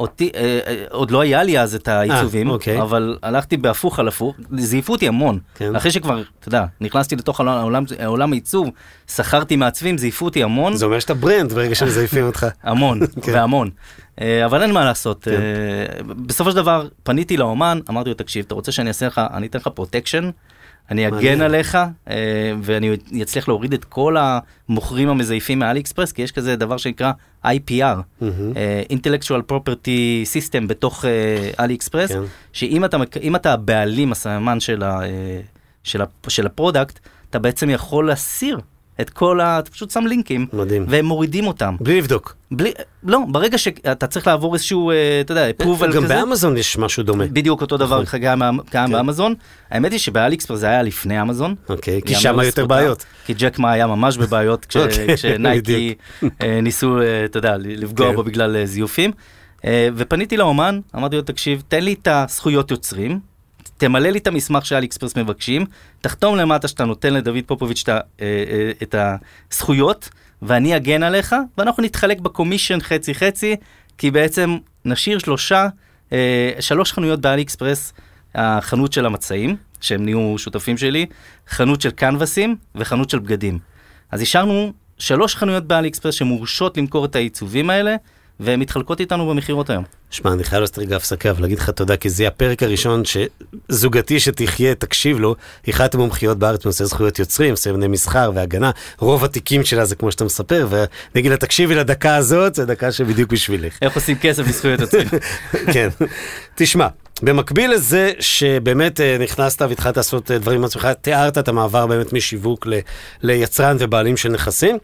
אותי, אה, אה, עוד לא היה לי אז את העיצובים, אוקיי. אבל הלכתי בהפוך על הפוך, זייפו אותי המון. כן. אחרי שכבר, אתה יודע, נכנסתי לתוך העולם, העולם, העולם העיצוב, שכרתי מעצבים, זייפו אותי המון, זה אומר שאתה brand ברגע שמזייפים אותך. <laughs> המון, <laughs> כן. והמון. אה, אבל אין מה לעשות. כן. אה, בסופו של דבר, פניתי לאומן, אמרתי לו, תקשיב, אתה רוצה שאני אעשה לך, אני אתן לך protection, אני אגן. עליך, אה, ואני אצליח להוריד את כל המוכרים המזייפים מאלי אקספרס, כי יש כזה דבר שנקרא IPR. אה, intellectual property system בתוך אלי אקספרס, כן. שאם אתה, הבעלים, הסממן אה, של ה-product, אתה בעצם יכול להסיר את כל ה... אתה פשוט שם לינקים, מדהים. והם מורידים אותם. בלי לבדוק. בלי, לא, ברגע שאתה צריך לעבור איזשהו, אה, אתה יודע, approval גם כזה. באמזון יש משהו דומה. בדיוק אותו דבר נכון. גם, גם כן. באמזון. האמת היא שבאליקספרס זה היה לפני אמזון. אוקיי, כי שם יותר לזכותם, בעיות. כי ג'ק מא היה ממש בבעיות כש- אוקיי, <laughs> כשנייקי אה, ניסו, אה, אתה יודע, לפגוע כן. בו בגלל זיופים. ופניתי לאומן, אמרתי לו, תקשיב, תן לי את הזכויות יוצרים, תמלא לי את המסמך שאלי אקספרס מבקשים, תחתום למטה שאתה נותן לדוד פופוביץ' את אה, אה, הזכויות, ואני אגן עליך, ואנחנו נתחלק בקומישן חצי-חצי, כי בעצם נשאיר שלושה, אה, שלוש חנויות באלי אקספרס, החנות של המצעים, שהם נהיו שותפים שלי, חנות של קנבסים וחנות של בגדים. אז השארנו שלוש חנויות באלי אקספרס שמורשות למכור את העיצובים האלה, והן מתחלקות איתנו במכירות היום. שמע, אני חייב לעשות רגע הפסקה ולהגיד לך תודה, כי זה הפרק הראשון שזוגתי שתחיה, תקשיב לו, היא אחת המומחיות בארץ בנושא זכויות יוצרים, סמני מסחר והגנה. רוב התיקים שלה זה כמו שאתה מספר, ואני אגיד לה, תקשיבי לדקה הזאת, זו דקה שבדיוק בשבילך. איך עושים כסף בזכויות יוצרים? <laughs> כן. תשמע, במקביל לזה שבאמת אה, נכנסת והתחלת לעשות אה, דברים עם עצמך, תיארת את המעבר באמת משיווק ל- ליצרן ובעלים של נכסים.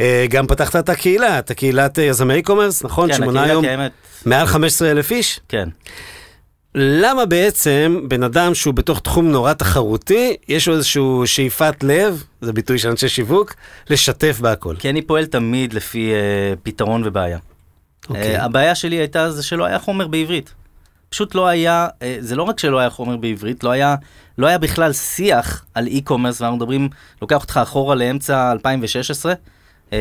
אה, גם פתחת את הקהילה, את הקהילת יזמי e-commerce, נכון? כן, שמונה הקהילה היום קיימת, מעל 15 אלף איש. כן. למה בעצם בן אדם שהוא בתוך תחום נורא תחרותי, יש לו איזשהו שאיפת לב, זה ביטוי של אנשי שיווק, לשתף בהכל? כי אני פועל תמיד לפי אה, פתרון ובעיה. אוקיי. אה, הבעיה שלי הייתה זה שלא היה חומר בעברית. פשוט לא היה, אה, זה לא רק שלא היה חומר בעברית, לא היה, לא היה בכלל שיח על e-commerce, ואנחנו מדברים, לוקח אותך אחורה לאמצע 2016, אה,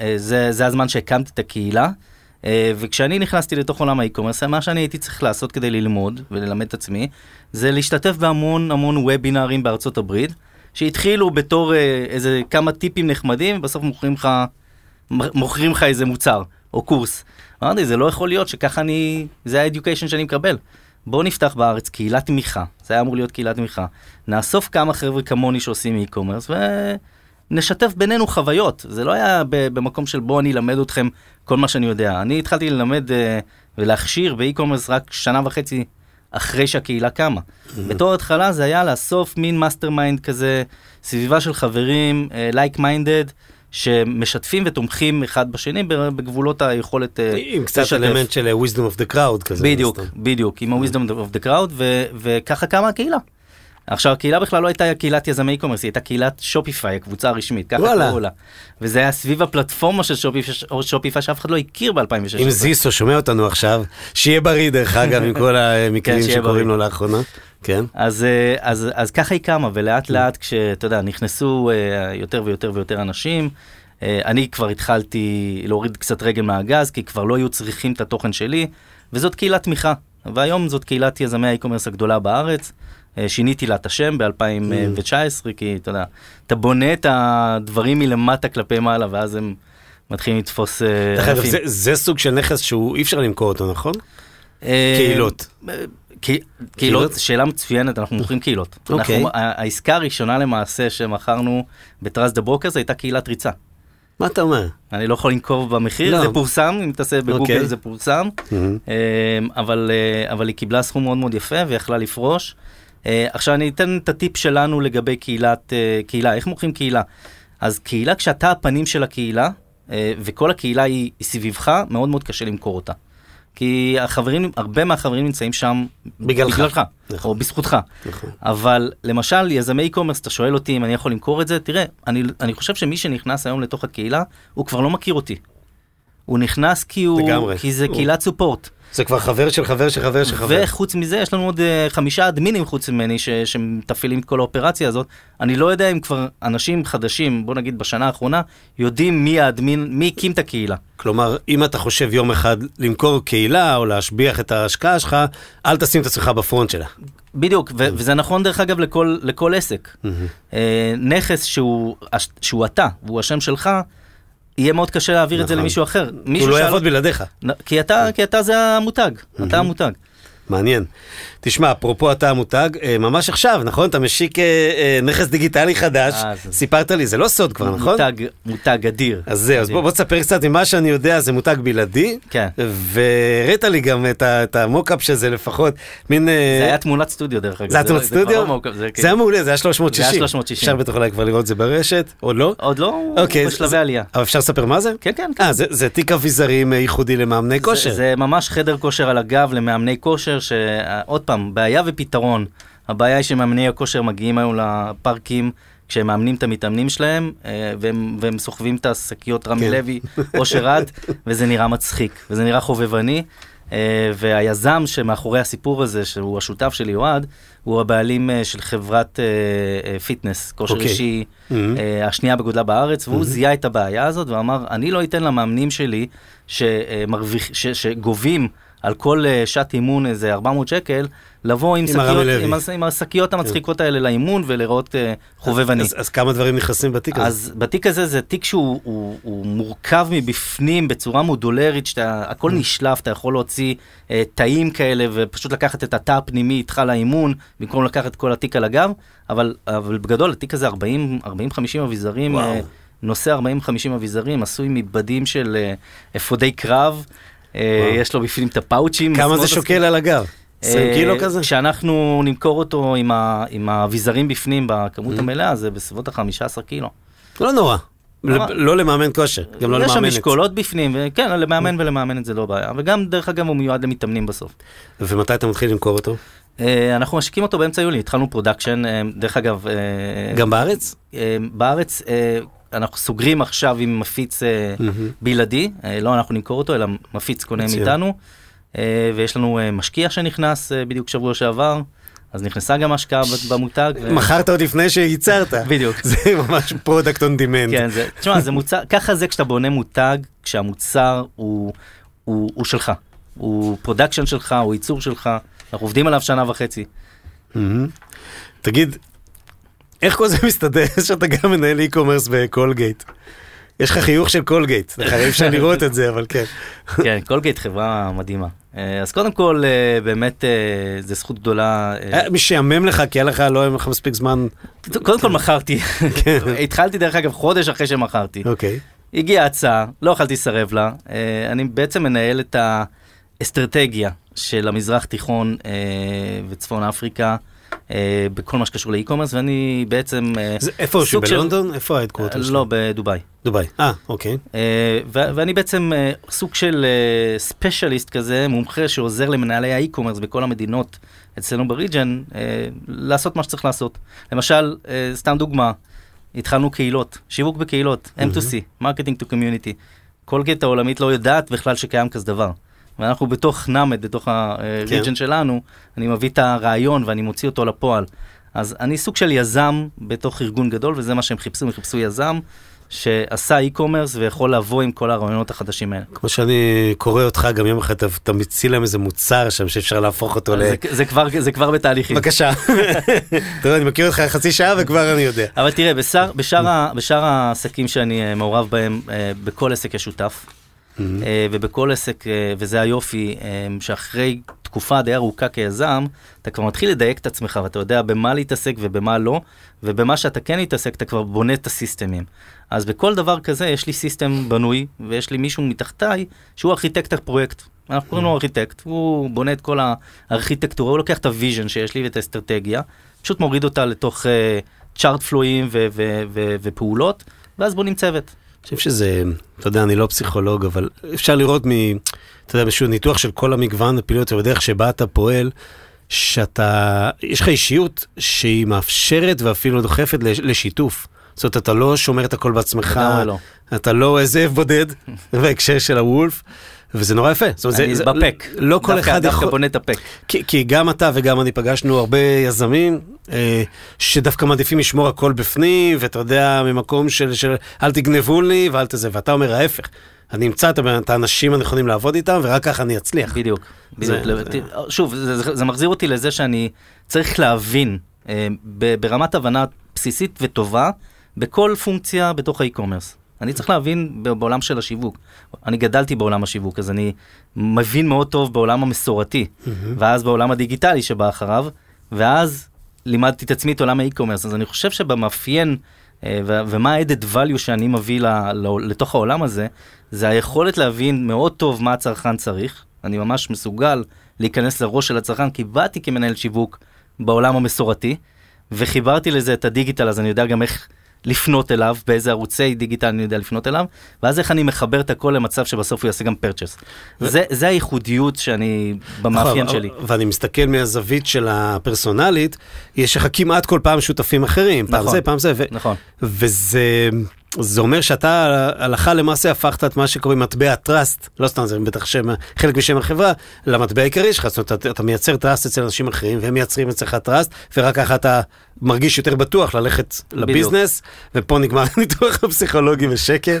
אה, זה, זה הזמן שהקמתי את הקהילה, וכשאני נכנסתי לתוך עולם האי-קומרס, מה שאני הייתי צריך לעשות כדי ללמוד וללמד את עצמי, זה להשתתף בהמון המון וובינארים בארצות הברית, שהתחילו בתור איזה כמה טיפים נחמדים, ובסוף מוכרים לך, מוכרים לך איזה מוצר או קורס. אמרתי, זה לא יכול להיות שככה אני, זה האדיוקיישן שאני מקבל. בואו נפתח בארץ קהילת תמיכה, זה היה אמור להיות קהילת תמיכה. נאסוף כמה חבר'ה כמוני שעושים e-commerce ונשתף בינינו חוויות. זה לא היה במקום של בואו אני אלמד אתכם כל מה שאני יודע. אני התחלתי ללמד uh, ולהכשיר ב-e-commerce רק שנה וחצי אחרי שהקהילה קמה. בתור התחלה זה היה לאסוף מין mastermind כזה, סביבה של חברים, like uh, minded. שמשתפים ותומכים אחד בשני בגבולות היכולת אה, עם קצת אלמנט של אה, wisdom of the crowd כזה. בדיוק. בדיוק, עם ה-wisdom of the crowd, ו- וככה קמה הקהילה. עכשיו, הקהילה בכלל לא הייתה קהילת יזמי e-commerce, היא הייתה קהילת שופיפיי, הקבוצה הרשמית, ככה. קראו לה. וזה היה סביב הפלטפורמה של שופיפיי, שאף אחד לא הכיר ב-2016. אם זיסו שומע אותנו עכשיו, שיהיה בריא דרך אגב, <laughs> עם כל המקרים כן, שקורים. לו לאחרונה. כן. אז, אה, אז, אז ככה היא קמה, ולאט לאט כשאתה יודע, נכנסו אה, יותר ויותר ויותר אנשים, אה, אני כבר התחלתי להוריד קצת רגל מהגז, כי כבר לא היו צריכים את התוכן שלי, וזאת קהילת תמיכה. והיום זאת קהילת יזמי ה-e-commerce הגדולה בארץ. שיניתי לה את השם ב-2019, כי אתה יודע, אתה בונה את הדברים מלמטה כלפי מעלה, ואז הם מתחילים לתפוס ענפים. זה- זה סוג של נכס שהוא אי אפשר למכור אותו, נכון? קהילות. קה- קהילות? שאלה מצוינת, אנחנו מוכרים קהילות. אוקיי. אנחנו- העסקה הראשונה למעשה שמכרנו ב-Trust the Brokers הייתה קהילת ריצה. מה אתה אומר? אני לא יכול לנקוב במחיר, לא. זה פורסם, אם תעשה בגוגל אוקיי. זה פורסם, מהמם. אה, אבל אה, אבל היא קיבלה סכום מאוד מאוד יפה ויכלה לפרוש. אה, עכשיו אני אתן את הטיפ שלנו לגבי קהילת, אה, קהילה, איך מוכרים קהילה. אז קהילה, כשאתה הפנים של הקהילה, וכל הקהילה היא סביבך, מאוד מאוד קשה למכור אותה. כי החברים, הרבה מהחברים נמצאים שם בגללך. בגללך, נכון. או בזכותך. נכון. אבל למשל, יזמי e-commerce, אתה שואל אותי אם אני יכול למכור את זה, תראה, אני, אני חושב שמי שנכנס היום לתוך הקהילה, הוא כבר לא מכיר אותי. הוא נכנס כי, הוא, לגמרי. כי זה הוא- קהילת סופורט. זה כבר חבר של חבר של חבר של חבר. וחוץ מזה, יש לנו עוד uh, חמישה אדמינים חוץ ממני ש- שמתפעלים את כל האופרציה הזאת. אני לא יודע אם כבר אנשים חדשים, בוא נגיד בשנה האחרונה, יודעים מי האדמין, מי הקים את הקהילה. כלומר, אם אתה חושב יום אחד למכור קהילה או להשביח את ההשקעה שלך, אל תשים את עצמך בפרונט שלה. בדיוק, ו- וזה נכון דרך אגב לכל, לכל עסק. מהמם. אה, נכס שהוא, שהוא אתה, והוא השם שלך, יהיה מאוד קשה להעביר את זה נכון. למישהו אחר. הוא לא יעבוד בלעדיך. נ- כי אתה, כי אתה זה המותג, אתה המותג. מעניין. תשמע, אפרופו אתה המותג, אה, ממש עכשיו, נכון? אתה משיק אה, אה, נכס דיגיטלי חדש, סיפרת לי, זה לא סוד כבר, נכון? מותג, מותג אדיר. אז זהו, אז. בוא, תספר קצת ממה שאני יודע, זה מותג בלעדי. כן. והראית לי גם את, המוקאפ של זה לפחות, מין... זה היה תמונת סטודיו דרך אגב. זה היה תמונת סטודיו? לא זה היה מעולה, זה היה 360. זה היה 360. אפשר בטח אולי כבר לראות את זה ברשת, עוד לא? עוד לא, אוקיי, הוא זה- בשלבי עלייה. אבל אפשר לספר מה זה? כן, כן, כן. אה, זה, תיק אביזרים ייחודי למאמני כושר. זה ממש חדר כושר על הגב למאמני כושר, שעוד פעם, בעיה ופתרון. הבעיה היא שמאמני הכושר מגיעים היום לפארקים כשהם מאמנים את המתאמנים שלהם, אה, והם, והם סוחבים את השקיות רמי כן. לוי, אושר עד, <laughs> וזה נראה מצחיק, וזה נראה חובבני. אה, והיזם שמאחורי הסיפור הזה, שהוא השותף שלי, אוהד, הוא הבעלים אה, של חברת פיטנס, כושר אוקיי. אישי, Mhm. אה, השנייה בגודלה בארץ, והוא זיהה את הבעיה הזאת ואמר, אני לא אתן למאמנים שלי שמרוויח, ש, שגובים על כל אה, שעת אימון איזה 400 שקל, לבוא עם, עם שקיות. עם, עם השקיות המצחיקות האלה לאימון ולראות אה, חובבני. אז, אז כמה דברים נכנסים בתיק הזה? אז בתיק הזה זה תיק שהוא הוא, הוא מורכב מבפנים בצורה מודולרית, שהכל נשלף, אתה יכול להוציא אה, תאים כאלה ופשוט לקחת את התא הפנימי איתך לאימון, במקום לקחת את כל התיק על הגב, אבל, אבל בגדול התיק הזה 40 40-50 אביזרים, נושא 40-50 אביזרים, עשוי מבדים של אפודי קרב. יש לו בפנים את הפאוצ'ים. כמה זה. שוקל על הגב? 20 אה, קילו כזה? כשאנחנו נמכור אותו עם, האביזרים בפנים בכמות Mm-hmm. המלאה, זה בסביבות ה-15 קילו. לא נורא. נורא. לא למאמן כושר, גם לא יש שם למאמנת. משקולות בפנים, וכן, למאמן ולמאמן את זה לא בעיה. וגם, דרך אגב, הוא מיועד למתאמנים בסוף. ומתי אתה מתחיל למכור אותו? אה, אנחנו משיקים אותו באמצע יולי, התחלנו production, אה, דרך אגב, אה, גם בארץ? אה, בארץ אה, אנחנו סוגרים עכשיו עם מפיץ מהמם. בלעדי, אה, לא אנחנו נמכור אותו, אלא מפיץ קונה מצוין. מאיתנו, אה, ויש לנו משקיע שנכנס בדיוק שבוע שעבר, אז נכנסה גם השקעה במותג. ו- מכרת עוד לפני שייצרת. בדיוק. זה ממש product on demand. כן, זה, תשמע, זה מוצר, ככה זה כשאתה בונה מותג, כשהמוצר הוא, הוא, הוא שלך. הוא production שלך, הוא ייצור שלך, אנחנו עובדים עליו שנה וחצי. תגיד, איך כל זה מסתדר <laughs> שאתה גם מנהל e-commerce בקולגייט? יש לך חיוך של קולגייט, אי אפשר לראות את זה, אבל כן. <laughs> כן, קולגייט חברה מדהימה. אה, אז קודם כל, אה, באמת, אה, זו זכות גדולה. שיעמם לך, כי היה לך, לא היה לך מספיק זמן. קודם כל מכרתי, <laughs> כן. התחלתי דרך אגב חודש אחרי שמכרתי. אוקיי. הגיעה הצעה, לא יכלתי לסרב לה. אני בעצם מנהל את האסטרטגיה של המזרח תיכון וצפון אפריקה בכל מה שקשור ל-e-commerce, ואני בעצם... אה, זה- איפה של- בלונדון? איפה ה-headquarter שלו? לא, בדובאי. דובאי. אה, אוקיי. אה, ואני בעצם אה, סוג של specialist כזה, מומחה שעוזר למנהלי ה-e-commerce בכל המדינות אצלנו ב-region, אה, לעשות מה שצריך לעשות. למשל, אה, סתם דוגמה, התחלנו קהילות, שיווק בקהילות, M2C, Marketing to Community. קולגייט העולמית לא יודעת בכלל שקיים כזה דבר. ואנחנו בתוך NAMET, בתוך ה-region כן. שלנו, אני מביא את הרעיון ואני מוציא אותו לפועל. אז אני סוג של יזם בתוך ארגון גדול, וזה מה שהם חיפשו, הם חיפשו יזם שעשה e-commerce ויכול לבוא עם כל הרעיונות החדשים האלה. כמו שאני קורא אותך, גם יום אחד אתה- מציע להם איזה מוצר שם שאפשר להפוך אותו ל... זה, זה, כבר, זה כבר בתהליכים. בבקשה. <laughs> יודע, אני מכיר אותך חצי שעה וכבר אני יודע. אבל תראה, בשאר, בשאר, בשאר העסקים שאני אה, מעורב בהם, אה, בכל עסק יש שותף. אה, ובכל עסק, אה, וזה היופי, אה, שאחרי תקופה די ארוכה כיזם, אתה כבר מתחיל לדייק את עצמך, ואתה יודע במה להתעסק ובמה לא, ובמה שאתה כן מתעסק, אתה כבר בונה את ה systemים. אז בכל דבר כזה יש לי system בנוי, ויש לי מישהו מתחתיי שהוא ארכיטקט הפרויקט. אנחנו קוראים לו ארכיטקט, הוא בונה את כל הארכיטקטורה, הוא לוקח את ה vision שיש לי ואת האסטרטגיה, פשוט מוריד אותה לתוך chart flowים ו- ו- ו- ופעולות, ואז בונים צוות. חושב שזה, אתה יודע, אני לא פסיכולוג, אבל אפשר לראות מ... אתה יודע, באיזשהו ניתוח של כל המגוון הפעילויות ובדרך שבה אתה פועל, שאתה, יש לך אישיות שהיא מאפשרת ואפילו דוחפת לש- לשיתוף. זאת אומרת, אתה לא שומר את הכל בעצמך, לגמרי לא. אתה לא זאב בודד, <laughs> בהקשר של הוולף, וזה נורא יפה. זאת אומרת, אני זה, בפק. לא כל אחד דווקא יכול... בונה את הפק. כי, כי גם אתה וגם אני פגשנו הרבה יזמים אה, שדווקא מעדיפים לשמור הכל בפנים, ואתה יודע, ממקום של, של אל תגנבו לי ואל תזה, ואתה אומר ההפך. אני אמצא את האנשים הנכונים לעבוד איתם, ורק ככה אני אצליח. בדיוק. בדיוק. זה- ת- שוב, זה, זה, זה מחזיר אותי לזה שאני צריך להבין אה, ברמת הבנה בסיסית וטובה בכל פונקציה בתוך האי-קומרס. אני צריך להבין בעולם של השיווק. אני גדלתי בעולם השיווק, אז אני מבין מאוד טוב בעולם המסורתי, ואז בעולם הדיגיטלי שבא אחריו, ואז לימדתי את עצמי את עולם האי-קומרס. אז אני חושב שבמאפיין, אה, ו- ומה ה-added value שאני מביא ל- ל- לתוך העולם הזה, זה היכולת להבין מאוד טוב מה הצרכן צריך. אני ממש מסוגל להיכנס לראש של הצרכן, כי באתי כמנהל שיווק בעולם המסורתי, וחיברתי לזה את הדיגיטל, אז אני יודע גם איך לפנות אליו, באיזה ערוצי דיגיטל אני יודע לפנות אליו, ואז איך אני מחבר את הכל למצב שבסוף הוא יעשה גם פרצ'ס. זה, זה הייחודיות שאני, במאפיין נכון, שלי. ואני מסתכל מהזווית של הפרסונלית, יש לך כמעט כל פעם שותפים אחרים, פעם נכון. זה, פעם זה, ו- נכון. וזה זה אומר שאתה הלכה למעשה הפכת את מה שקוראים מטבע trust, לא סתם זה בטח שם, חלק משם החברה, למטבע העיקרי שלך, זאת אומרת אתה, אתה מייצר trust אצל אנשים אחרים והם מייצרים אצלך trust, ורק ככה אתה מרגיש יותר בטוח ללכת ל business, ופה נגמר <laughs> הניתוח הפסיכולוגי בשקל,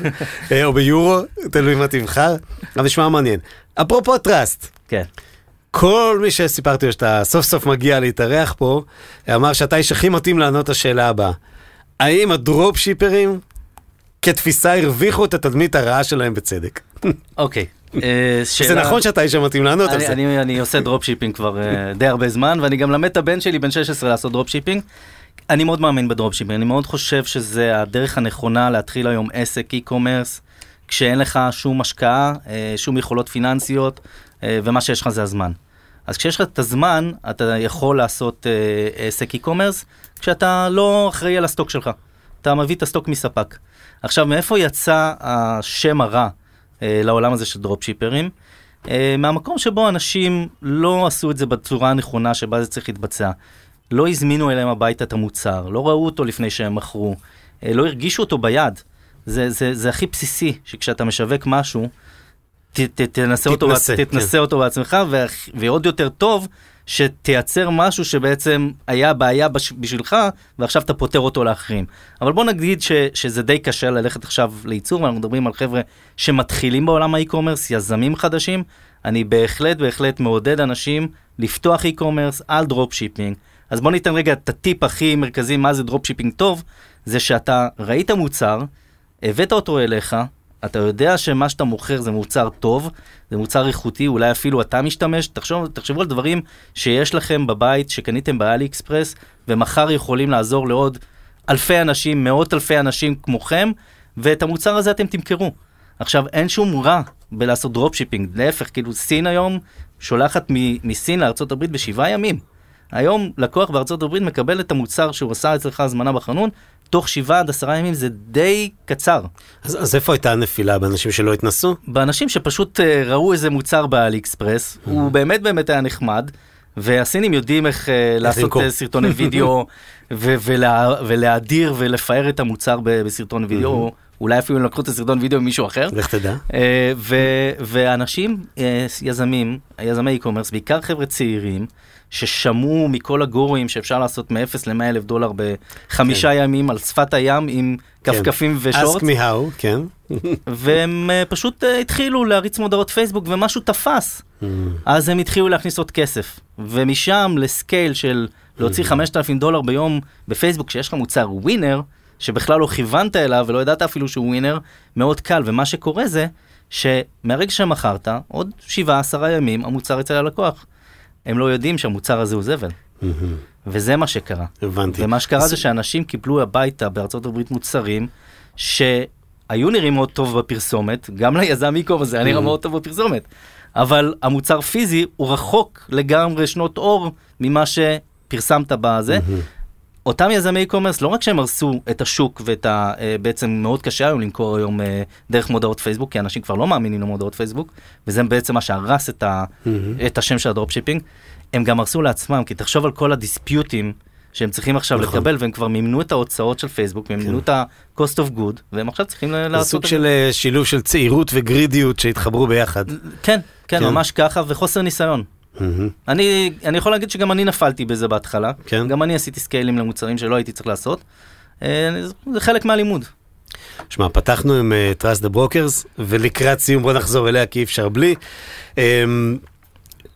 אה, או ביורו, תלוי מה תבחר, אבל נשמע מעניין. אפרופו ה trust, כן. כל מי שסיפרתי לו שאתה סוף סוף מגיע להתארח פה, אמר שאתה האיש הכי מתאים לענות את השאלה הבאה. האם ה drop shipperים כתפיסה הרוויחו את התדמית הרעה שלהם בצדק? אוקיי. אה, זה נכון שאתה האיש המתאים לענות על זה. אני, עושה drop shipping כבר אה, די הרבה זמן, ואני גם מלמד את הבן שלי, בן 16, לעשות drop shipping. אני מאוד מאמין ב drop shipping, אני מאוד חושב שזה הדרך הנכונה להתחיל היום עסק e-commerce, כשאין לך שום השקעה, אה, שום יכולות פיננסיות, ומה שיש לך זה הזמן. אז כשיש לך את הזמן, אתה יכול לעשות עסק e-commerce, כשאתה לא אחראי על ה stock שלך. אתה מביא את ה stock מספק. עכשיו, מאיפה יצא השם הרע אה, לעולם הזה של dropshipperים? אה, מהמקום שבו אנשים לא עשו את זה בצורה הנכונה שבה זה צריך להתבצע. לא הזמינו אליהם הביתה את המוצר, לא ראו אותו לפני שהם מכרו, אה, לא הרגישו אותו ביד. זה, זה, זה הכי בסיסי, שכשאתה משווק משהו, ת, ת, תנסה, אותו, תתנסה, בעצ- תתנסה אותו בעצמך, ו, ועוד יותר טוב, שתייצר משהו שבעצם היה בעיה בש, בשבילך, ועכשיו אתה פותר אותו לאחרים. אבל בוא נגיד ש, שזה די קשה ללכת עכשיו לייצור, ואנחנו מדברים על חבר'ה שמתחילים בעולם ה e-commerce, יזמים חדשים. אני בהחלט בהחלט מעודד אנשים לפתוח e-commerce על drop shipping. אז בוא ניתן רגע את הטיפ הכי מרכזי, מה זה drop shipping טוב, זה שאתה ראית מוצר, הבאת אותו אליך, אתה יודע שמה שאתה מוכר זה מוצר טוב, זה מוצר איכותי, אולי אפילו אתה משתמש, תחשוב, תחשבו על דברים שיש לכם בבית, שקניתם ב AliExpress, ומחר יכולים לעזור לעוד אלפי אנשים, מאות אלפי אנשים כמוכם, ואת המוצר הזה אתם תמכרו. עכשיו, אין שום רע בלעשות dropshipping, להפך, כאילו סין היום שולחת מ- מסין לארה"ב בשבעה ימים. היום לקוח בארצות הברית מקבל את המוצר שהוא עשה אצלך הזמנה בחנות, תוך שבעה עד עשרה ימים זה די קצר. אז, אז איפה הייתה הנפילה באנשים שלא התנסו? באנשים שפשוט אה, ראו איזה מוצר באלי אקספרס, הוא באמת באמת היה נחמד, והסינים יודעים איך אה, לעשות למכור. אה, סרטוני וידאו, <laughs> ו- ולה- ולהדיר ולפאר את המוצר ב- בסרטון וידאו, אולי אפילו לקחו את הסרטון וידאו ממישהו אחר. לך תדע. ואנשים, יזמים, יזמי e-commerce, בעיקר חבר'ה צעירים, ששמעו מכל הגורים שאפשר לעשות מ-0 ל-100 אלף דולר בחמישה ימים על שפת הים עם כפכפים ושורט, ask me how, כן. והם אה, פשוט אה, התחילו להריץ מודעות פייסבוק ומשהו תפס. אז הם התחילו להכניס עוד כסף. ומשם לסקייל של להוציא 5,000 דולר ביום בפייסבוק, כשיש לך מוצר ווינר, שבכלל לא כיוונת אליו ולא ידעת אפילו שהוא ווינר, מאוד קל. ומה שקורה זה שמהרגע שמכרת, עוד 7-10 ימים המוצר אצל הלקוח. הם לא יודעים שהמוצר הזה הוא זבל. וזה מה שקרה. הבנתי. ומה שקרה אז- זה שאנשים קיבלו הביתה בארצות הברית מוצרים שהיו נראים מאוד טוב בפרסומת, גם ליזם איקום הזה היה נראה מאוד טוב בפרסומת, אבל המוצר פיזי הוא רחוק לגמרי שנות אור ממה שפרסמת בזה. אותם יזמי e-commerce, לא רק שהם הרסו את השוק ואת ה... אה, בעצם מאוד קשה היום למכור היום אה, דרך מודעות פייסבוק, כי אנשים כבר לא מאמינים למודעות פייסבוק, וזה בעצם מה שהרס את, ה... את השם של ה dropshipping. הם גם הרסו לעצמם, כי תחשוב על כל ה disputeים שהם צריכים עכשיו נכון. לקבל, והם כבר מימנו את ההוצאות של פייסבוק, והם מימנו את ה-cost of goods, והם עכשיו צריכים ל- זה לעשות... סוג את של אה, שילוב של צעירות ו greedיות שהתחברו ביחד. כן, כן, כן. ממש ככה, וחוסר ניסיון. מהמם. אני, אני יכול להגיד שגם אני נפלתי בזה בהתחלה. כן. גם אני עשיתי scaleים למוצרים שלא הייתי צריך לעשות. אה, זה- חלק מהלימוד. שמע, פתחנו עם uh, Trust the Brokers, ולקראת סיום בוא נחזור אליה כי אי אפשר בלי. Um,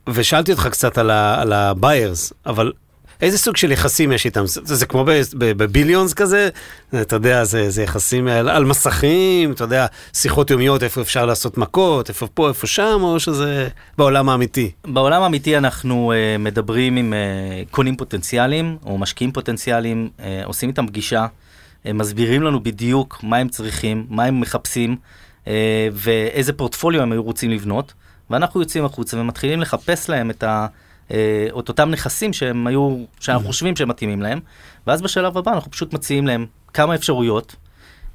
ושאלתי אותך קצת על ה-buyers, אבל איזה סוג של יחסים יש איתם? זה, זה כמו בביליונס כזה? אתה יודע, זה, זה יחסים על, על מסכים, אתה יודע, שיחות יומיות, איפה אפשר לעשות מכות, איפה פה, איפה שם, או שזה בעולם האמיתי? בעולם האמיתי אנחנו uh, מדברים עם uh, קונים פוטנציאליים או משקיעים פוטנציאליים, uh, עושים איתם פגישה, uh, מסבירים לנו בדיוק מה הם צריכים, מה הם מחפשים uh, ואיזה פורטפוליו הם היו רוצים לבנות, ואנחנו יוצאים החוצה ומתחילים לחפש להם את, ה, את אותם נכסים שהם היו, שאנחנו חושבים שהם מתאימים להם, ואז בשלב הבא אנחנו פשוט מציעים להם כמה אפשרויות.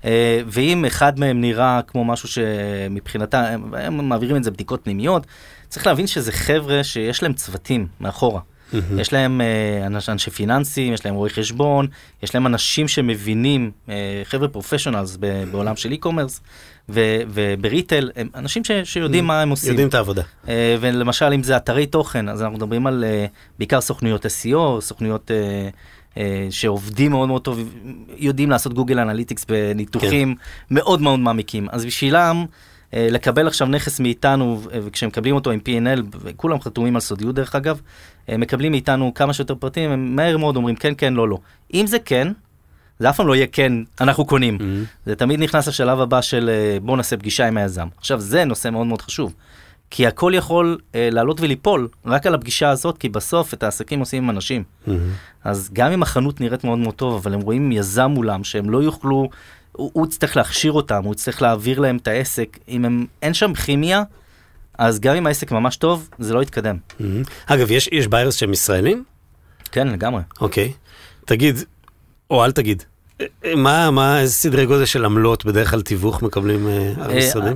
Uh, ואם אחד מהם נראה כמו משהו שמבחינתם, הם, הם מעבירים את זה בדיקות פנימיות, צריך להבין שזה חבר'ה שיש להם צוותים מאחורה. Mm-hmm. יש להם אנש, אנשי פיננסים, יש להם רואי חשבון, יש להם אנשים שמבינים, uh, חבר'ה professionals בעולם של e-commerce ו- וב retail, הם אנשים ש- שיודעים mm-hmm. מה הם עושים. יודעים את העבודה. Uh, ולמשל, אם זה אתרי תוכן, אז אנחנו מדברים על uh, בעיקר סוכנויות SEO, סוכנויות... Uh, שעובדים מאוד מאוד טוב, יודעים לעשות Google Analytics בניתוחים כן. מאוד מאוד מעמיקים. אז בשבילם, לקבל עכשיו נכס מאיתנו, וכשהם מקבלים אותו עם P&L, וכולם חתומים על סודיות דרך אגב, מקבלים מאיתנו כמה שיותר פרטים, הם מהר מאוד אומרים כן, כן, לא, לא. אם זה כן, זה אף פעם לא יהיה כן, אנחנו קונים. Mm-hmm. זה תמיד נכנס לשלב הבא של uh, בואו נעשה פגישה עם היזם. עכשיו, זה נושא מאוד מאוד חשוב. כי הכל יכול אה, לעלות וליפול רק על הפגישה הזאת, כי בסוף את העסקים עושים עם אנשים. Mm-hmm. אז גם אם החנות נראית מאוד מאוד טוב, אבל הם רואים יזם מולם שהם לא יוכלו, הוא, הוא יצטרך להכשיר אותם, הוא יצטרך להעביר להם את העסק. אם הם, אין שם כימיה, אז גם אם העסק ממש טוב, זה לא יתקדם. Mm-hmm. אגב, יש, יש buyers שהם ישראלים? כן, לגמרי. אוקיי. תגיד, או אל תגיד, מה, מה, איזה סדרי גודל של עמלות בדרך כלל תיווך מקבלים אה, המשרדים?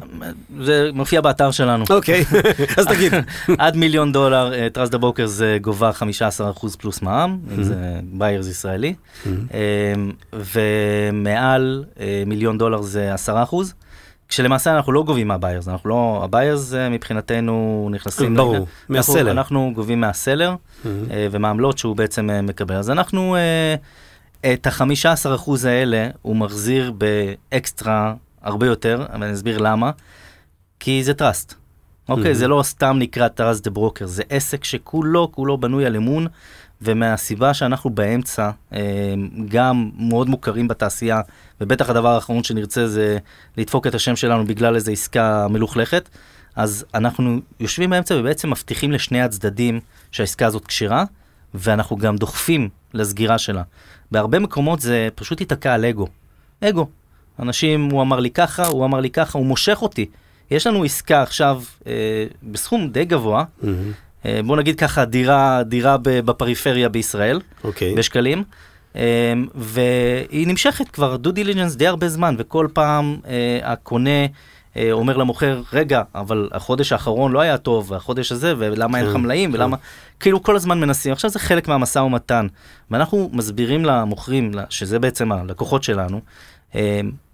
זה מופיע באתר שלנו. אוקיי, אז תגיד. <laughs> עד מיליון דולר, Trust The Broker זה גובה 15% פלוס מע"מ, אם זה buyers ישראלי, ומעל מיליון דולר זה 10%. כשלמעשה אנחנו לא גובים מה buyers, אנחנו לא, ה buyers מבחינתנו נכנסים... ברור, מה seller. אנחנו גובים מה seller ומהעמלות שהוא בעצם מקבל. אז אנחנו... את ה-15% האלה הוא מחזיר באקסטרה הרבה יותר, ואני אסביר למה. כי זה trust. אוקיי, mm-hmm. זה לא סתם נקרא Trust The Broker, זה עסק שכולו כולו בנוי על אמון, ומהסיבה שאנחנו באמצע, אה, גם מאוד מוכרים בתעשייה, ובטח הדבר האחרון שנרצה זה לדפוק את השם שלנו בגלל איזו עסקה מלוכלכת, אז אנחנו יושבים באמצע ובעצם מבטיחים לשני הצדדים שהעסקה הזאת כשירה, ואנחנו גם דוחפים לסגירה שלה. בהרבה מקומות זה פשוט ייתקע על אגו. אגו. אנשים, הוא אמר לי ככה, הוא אמר לי ככה, הוא מושך אותי. יש לנו עסקה עכשיו אה, בסכום די גבוה, mm-hmm. אה, בוא נגיד ככה, דירה, דירה בפריפריה בישראל, okay. אוקיי. בשקלים, אה, והיא נמשכת כבר דו דיליג'נס די הרבה זמן, וכל פעם אה, הקונה... אומר למוכר, רגע, אבל החודש האחרון לא היה טוב, והחודש הזה, ולמה אין לך כן, מלאים, כן. ולמה... כאילו כל הזמן מנסים. עכשיו זה חלק מהמשא ומתן. ואנחנו מסבירים למוכרים, שזה בעצם הלקוחות שלנו,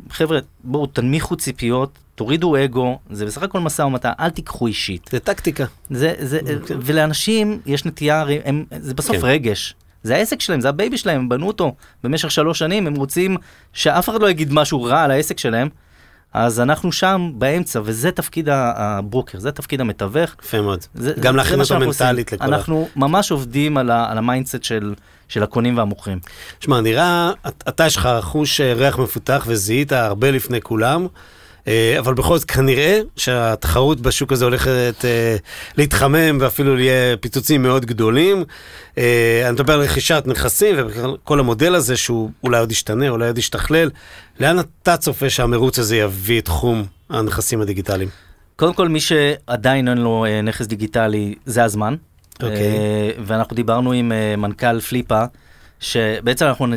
חבר'ה, בואו תנמיכו ציפיות, תורידו אגו, זה בסך הכל משא ומתן, אל תיקחו אישית. זה טקטיקה. זה, זה, כן. ולאנשים יש נטייה, הם, זה בסוף כן. רגש. זה העסק שלהם, זה ה baby שלהם, הם בנו אותו במשך שלוש שנים, הם רוצים שאף אחד לא יגיד משהו רע על העסק שלהם, אז אנחנו שם באמצע, וזה תפקיד הברוקר, זה תפקיד המתווך. יפה מאוד. זה, גם להכין אותו מנטלית לכל אנחנו ממש עובדים על, ה, על ה mindset של, של הקונים והמוכרים. שמע, נראה, אתה יש לך חוש אה, ריח מפותח וזיהית הרבה לפני כולם. אה, אבל בכל זאת, כנראה שהתחרות בשוק הזה הולכת אה, להתחמם ואפילו יהיה פיצוצים מאוד גדולים. אה, אני מדבר על רכישת נכסים וכל המודל הזה שהוא אולי עוד ישתנה, אולי עוד ישתכלל. לאן אתה צופה שהמרוץ הזה יביא את תחום הנכסים הדיגיטליים? קודם כל, מי שעדיין אין לו נכס דיגיטלי, זה הזמן. Okay. אוקיי. ואנחנו דיברנו עם מנכ"ל Flippa, שבעצם אנחנו,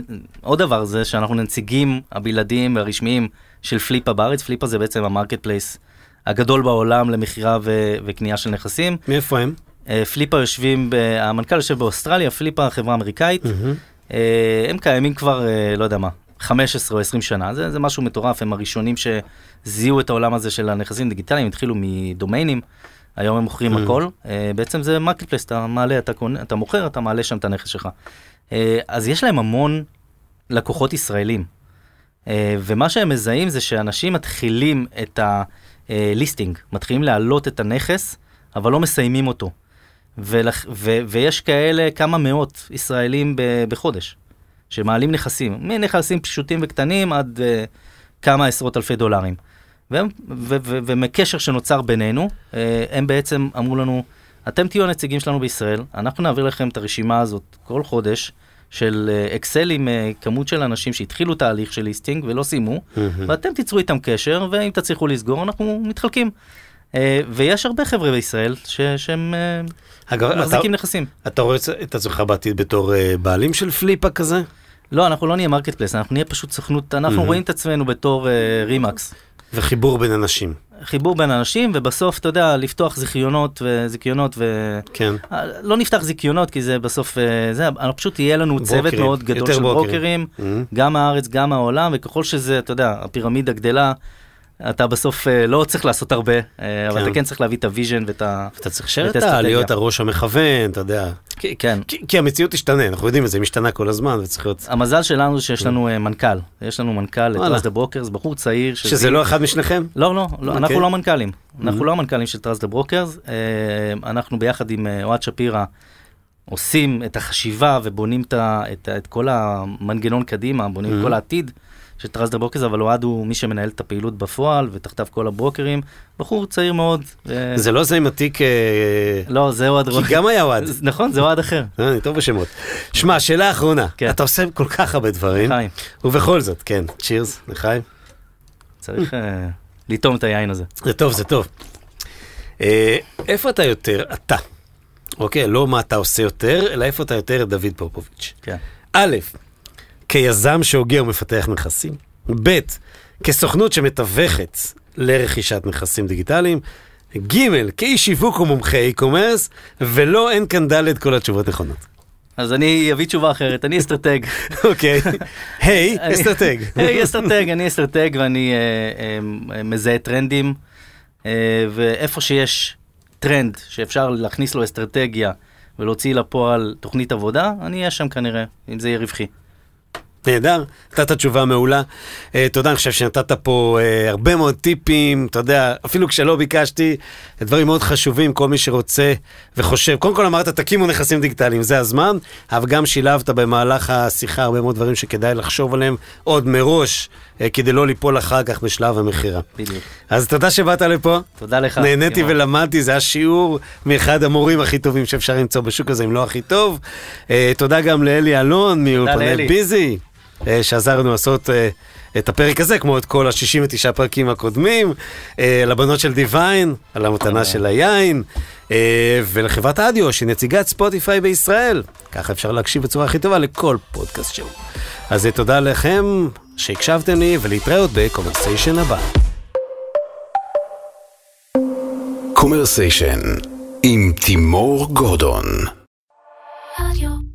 עוד דבר זה שאנחנו נציגים הבלעדיים והרשמיים של Flippa בארץ. Flippa זה בעצם ה marketplace הגדול בעולם למכירה ו- וקנייה של נכסים. מאיפה הם? Uh, Flippa יושבים, ב- המנכ"ל יושב באוסטרליה, Flippa חברה אמריקאית. Mm-hmm. הם קיימים כבר, uh, לא יודע מה, 15 או 20 שנה, זה, זה משהו מטורף, הם הראשונים שזיהו את העולם הזה של הנכסים דיגיטליים, התחילו מדומיינים, היום הם מוכרים mm-hmm. הכל. Uh, בעצם זה marketplace, אתה מעלה, אתה, קונה, אתה מוכר, אתה מעלה שם את הנכס שלך. Uh, אז יש להם המון לקוחות ישראלים. אה, ומה שהם מזהים זה שאנשים מתחילים את הליסטינג, מתחילים להעלות את הנכס, אבל לא מסיימים אותו. ולח, ו, ויש כאלה כמה מאות ישראלים ב, בחודש, שמעלים נכסים, מנכסים פשוטים וקטנים עד uh, כמה עשרות אלפי דולרים. והם, ו, ו, ומקשר שנוצר בינינו, uh, הם בעצם אמרו לנו, אתם תהיו הנציגים שלנו בישראל, אנחנו נעביר לכם את הרשימה הזאת כל חודש. של אקסל עם כמות של אנשים שהתחילו תהליך של ליסטינג ולא סיימו, mm-hmm. ואתם תיצרו איתם קשר, ואם תצליחו לסגור, אנחנו מתחלקים. אה, ויש הרבה חבר'ה בישראל ש- שהם אה, אגב, מחזיקים אתה, נכסים. אתה רואה את עצמך בעתיד בתור אה, בעלים של Flippa כזה? לא, אנחנו לא נהיה marketplace, אנחנו נהיה פשוט סוכנות, אנחנו Mhm. רואים את עצמנו בתור RE/MAX. וחיבור בין אנשים. חיבור בין אנשים, ובסוף, אתה יודע, לפתוח זיכיונות וזיכיונות ו... כן. אה, לא נפתח זיכיונות, כי זה בסוף, אה, זה, פשוט יהיה לנו צוות ברוקרים, מאוד גדול של ברוקרים. ברוקרים, Mhm. גם הארץ, גם העולם, וככל שזה, אתה יודע, הפירמידה גדלה, אתה בסוף אה, לא צריך לעשות הרבה, אה, אבל כן. אתה כן צריך להביא את ה vision ואת ה... אתה צריך את. האסטרטגיה. להיות הראש המכוון, אתה יודע. כן. כי- המציאות תשתנה, אנחנו יודעים את זה, היא משתנה כל הזמן, וצריך להיות... המזל שלנו שיש לנו אה, מנכ"ל, יש לנו מנכ"ל, את. Trust The Brokers, בחור צעיר. שזה לא אחד משניכם? לא, לא, לא אנחנו אוקיי. לא המנכ"לים. אנחנו לא המנכ"לים של Trust The Brokers. אנחנו ביחד עם אוהד שפירא עושים את החשיבה ובונים את, את, את כל המנגנון קדימה, בונים את Mhm. כל העתיד של Trust The Brokers, אבל אוהד הוא מי שמנהל את הפעילות בפועל, ותחתיו כל הברוקרים. בחור צעיר מאוד. זה לא זה עם התיק... אה, לא, זה אוהד כי גם היה אוהד. <laughs> נכון, זה אוהד אחר. אה, אני טוב בשמות. שמע, שאלה אחרונה. כן. אתה עושה כל כך הרבה דברים, חיים, ובכל זאת, כן, cheers, לחיים. צריך אה, לטעום את היין הזה. זה טוב, זה טוב. איפה אתה יותר, אתה, אוקיי, לא מה אתה עושה יותר, אלא איפה אתה יותר דוד פופוביץ'. כן. א', כיזם שהוגה ומפתח נכסים, ב', כסוכנות שמתווכת לרכישת נכסים דיגיטליים, ג', כאיש שיווק ומומחה e-commerce, ולא, אין כאן ד', כל התשובות נכונות. אז אני אביא תשובה אחרת, אני אסטרטג. <laughs> אוקיי, היי, <laughs> אסטרטג. <laughs> היי, אסטרטג, אני אסטרטג ואני אה, אה, מזהה טרנדים, אה, ואיפה שיש טרנד שאפשר להכניס לו אסטרטגיה ולהוציא לפועל תוכנית עבודה, אני אהיה שם כנראה, אם זה יהיה רווחי. נהדר, נתת תשובה מעולה. Uh, תודה, אני חושב שנתת פה uh, הרבה מאוד טיפים, אתה יודע, אפילו כשלא ביקשתי, דברים מאוד חשובים, כל מי שרוצה וחושב. קודם כל אמרת, תקימו נכסים דיגיטליים, זה הזמן, אבל גם שילבת במהלך השיחה הרבה מאוד דברים שכדאי לחשוב עליהם עוד מראש, כדי לא ליפול אחר כך בשלב המכירה. בדיוק. אז תודה שבאת לפה. תודה לך. נהניתי. ולמדתי, זה היה שיעור מאחד המורים הכי טובים שאפשר למצוא בשוק הזה, אם לא הכי טוב. אה, תודה גם לאלי אלון מאולפני. ביזי, אה, שעזר לנו לעשות אה, את הפרק הזה, כמו את כל ה-69 פרקים הקודמים, אה, לבנות של דיוויין, על המתנה של היין, אה, ולחברת אדיו, שהיא נציגת ספוטיפיי בישראל. ככה אפשר להקשיב בצורה הכי טובה לכל פודקאסט שהוא. אז אה, תודה לכם שהקשבתם לי ולהתראות בקומרסיישן הבא. קומרסיישן עם תימור גורדון. רדיו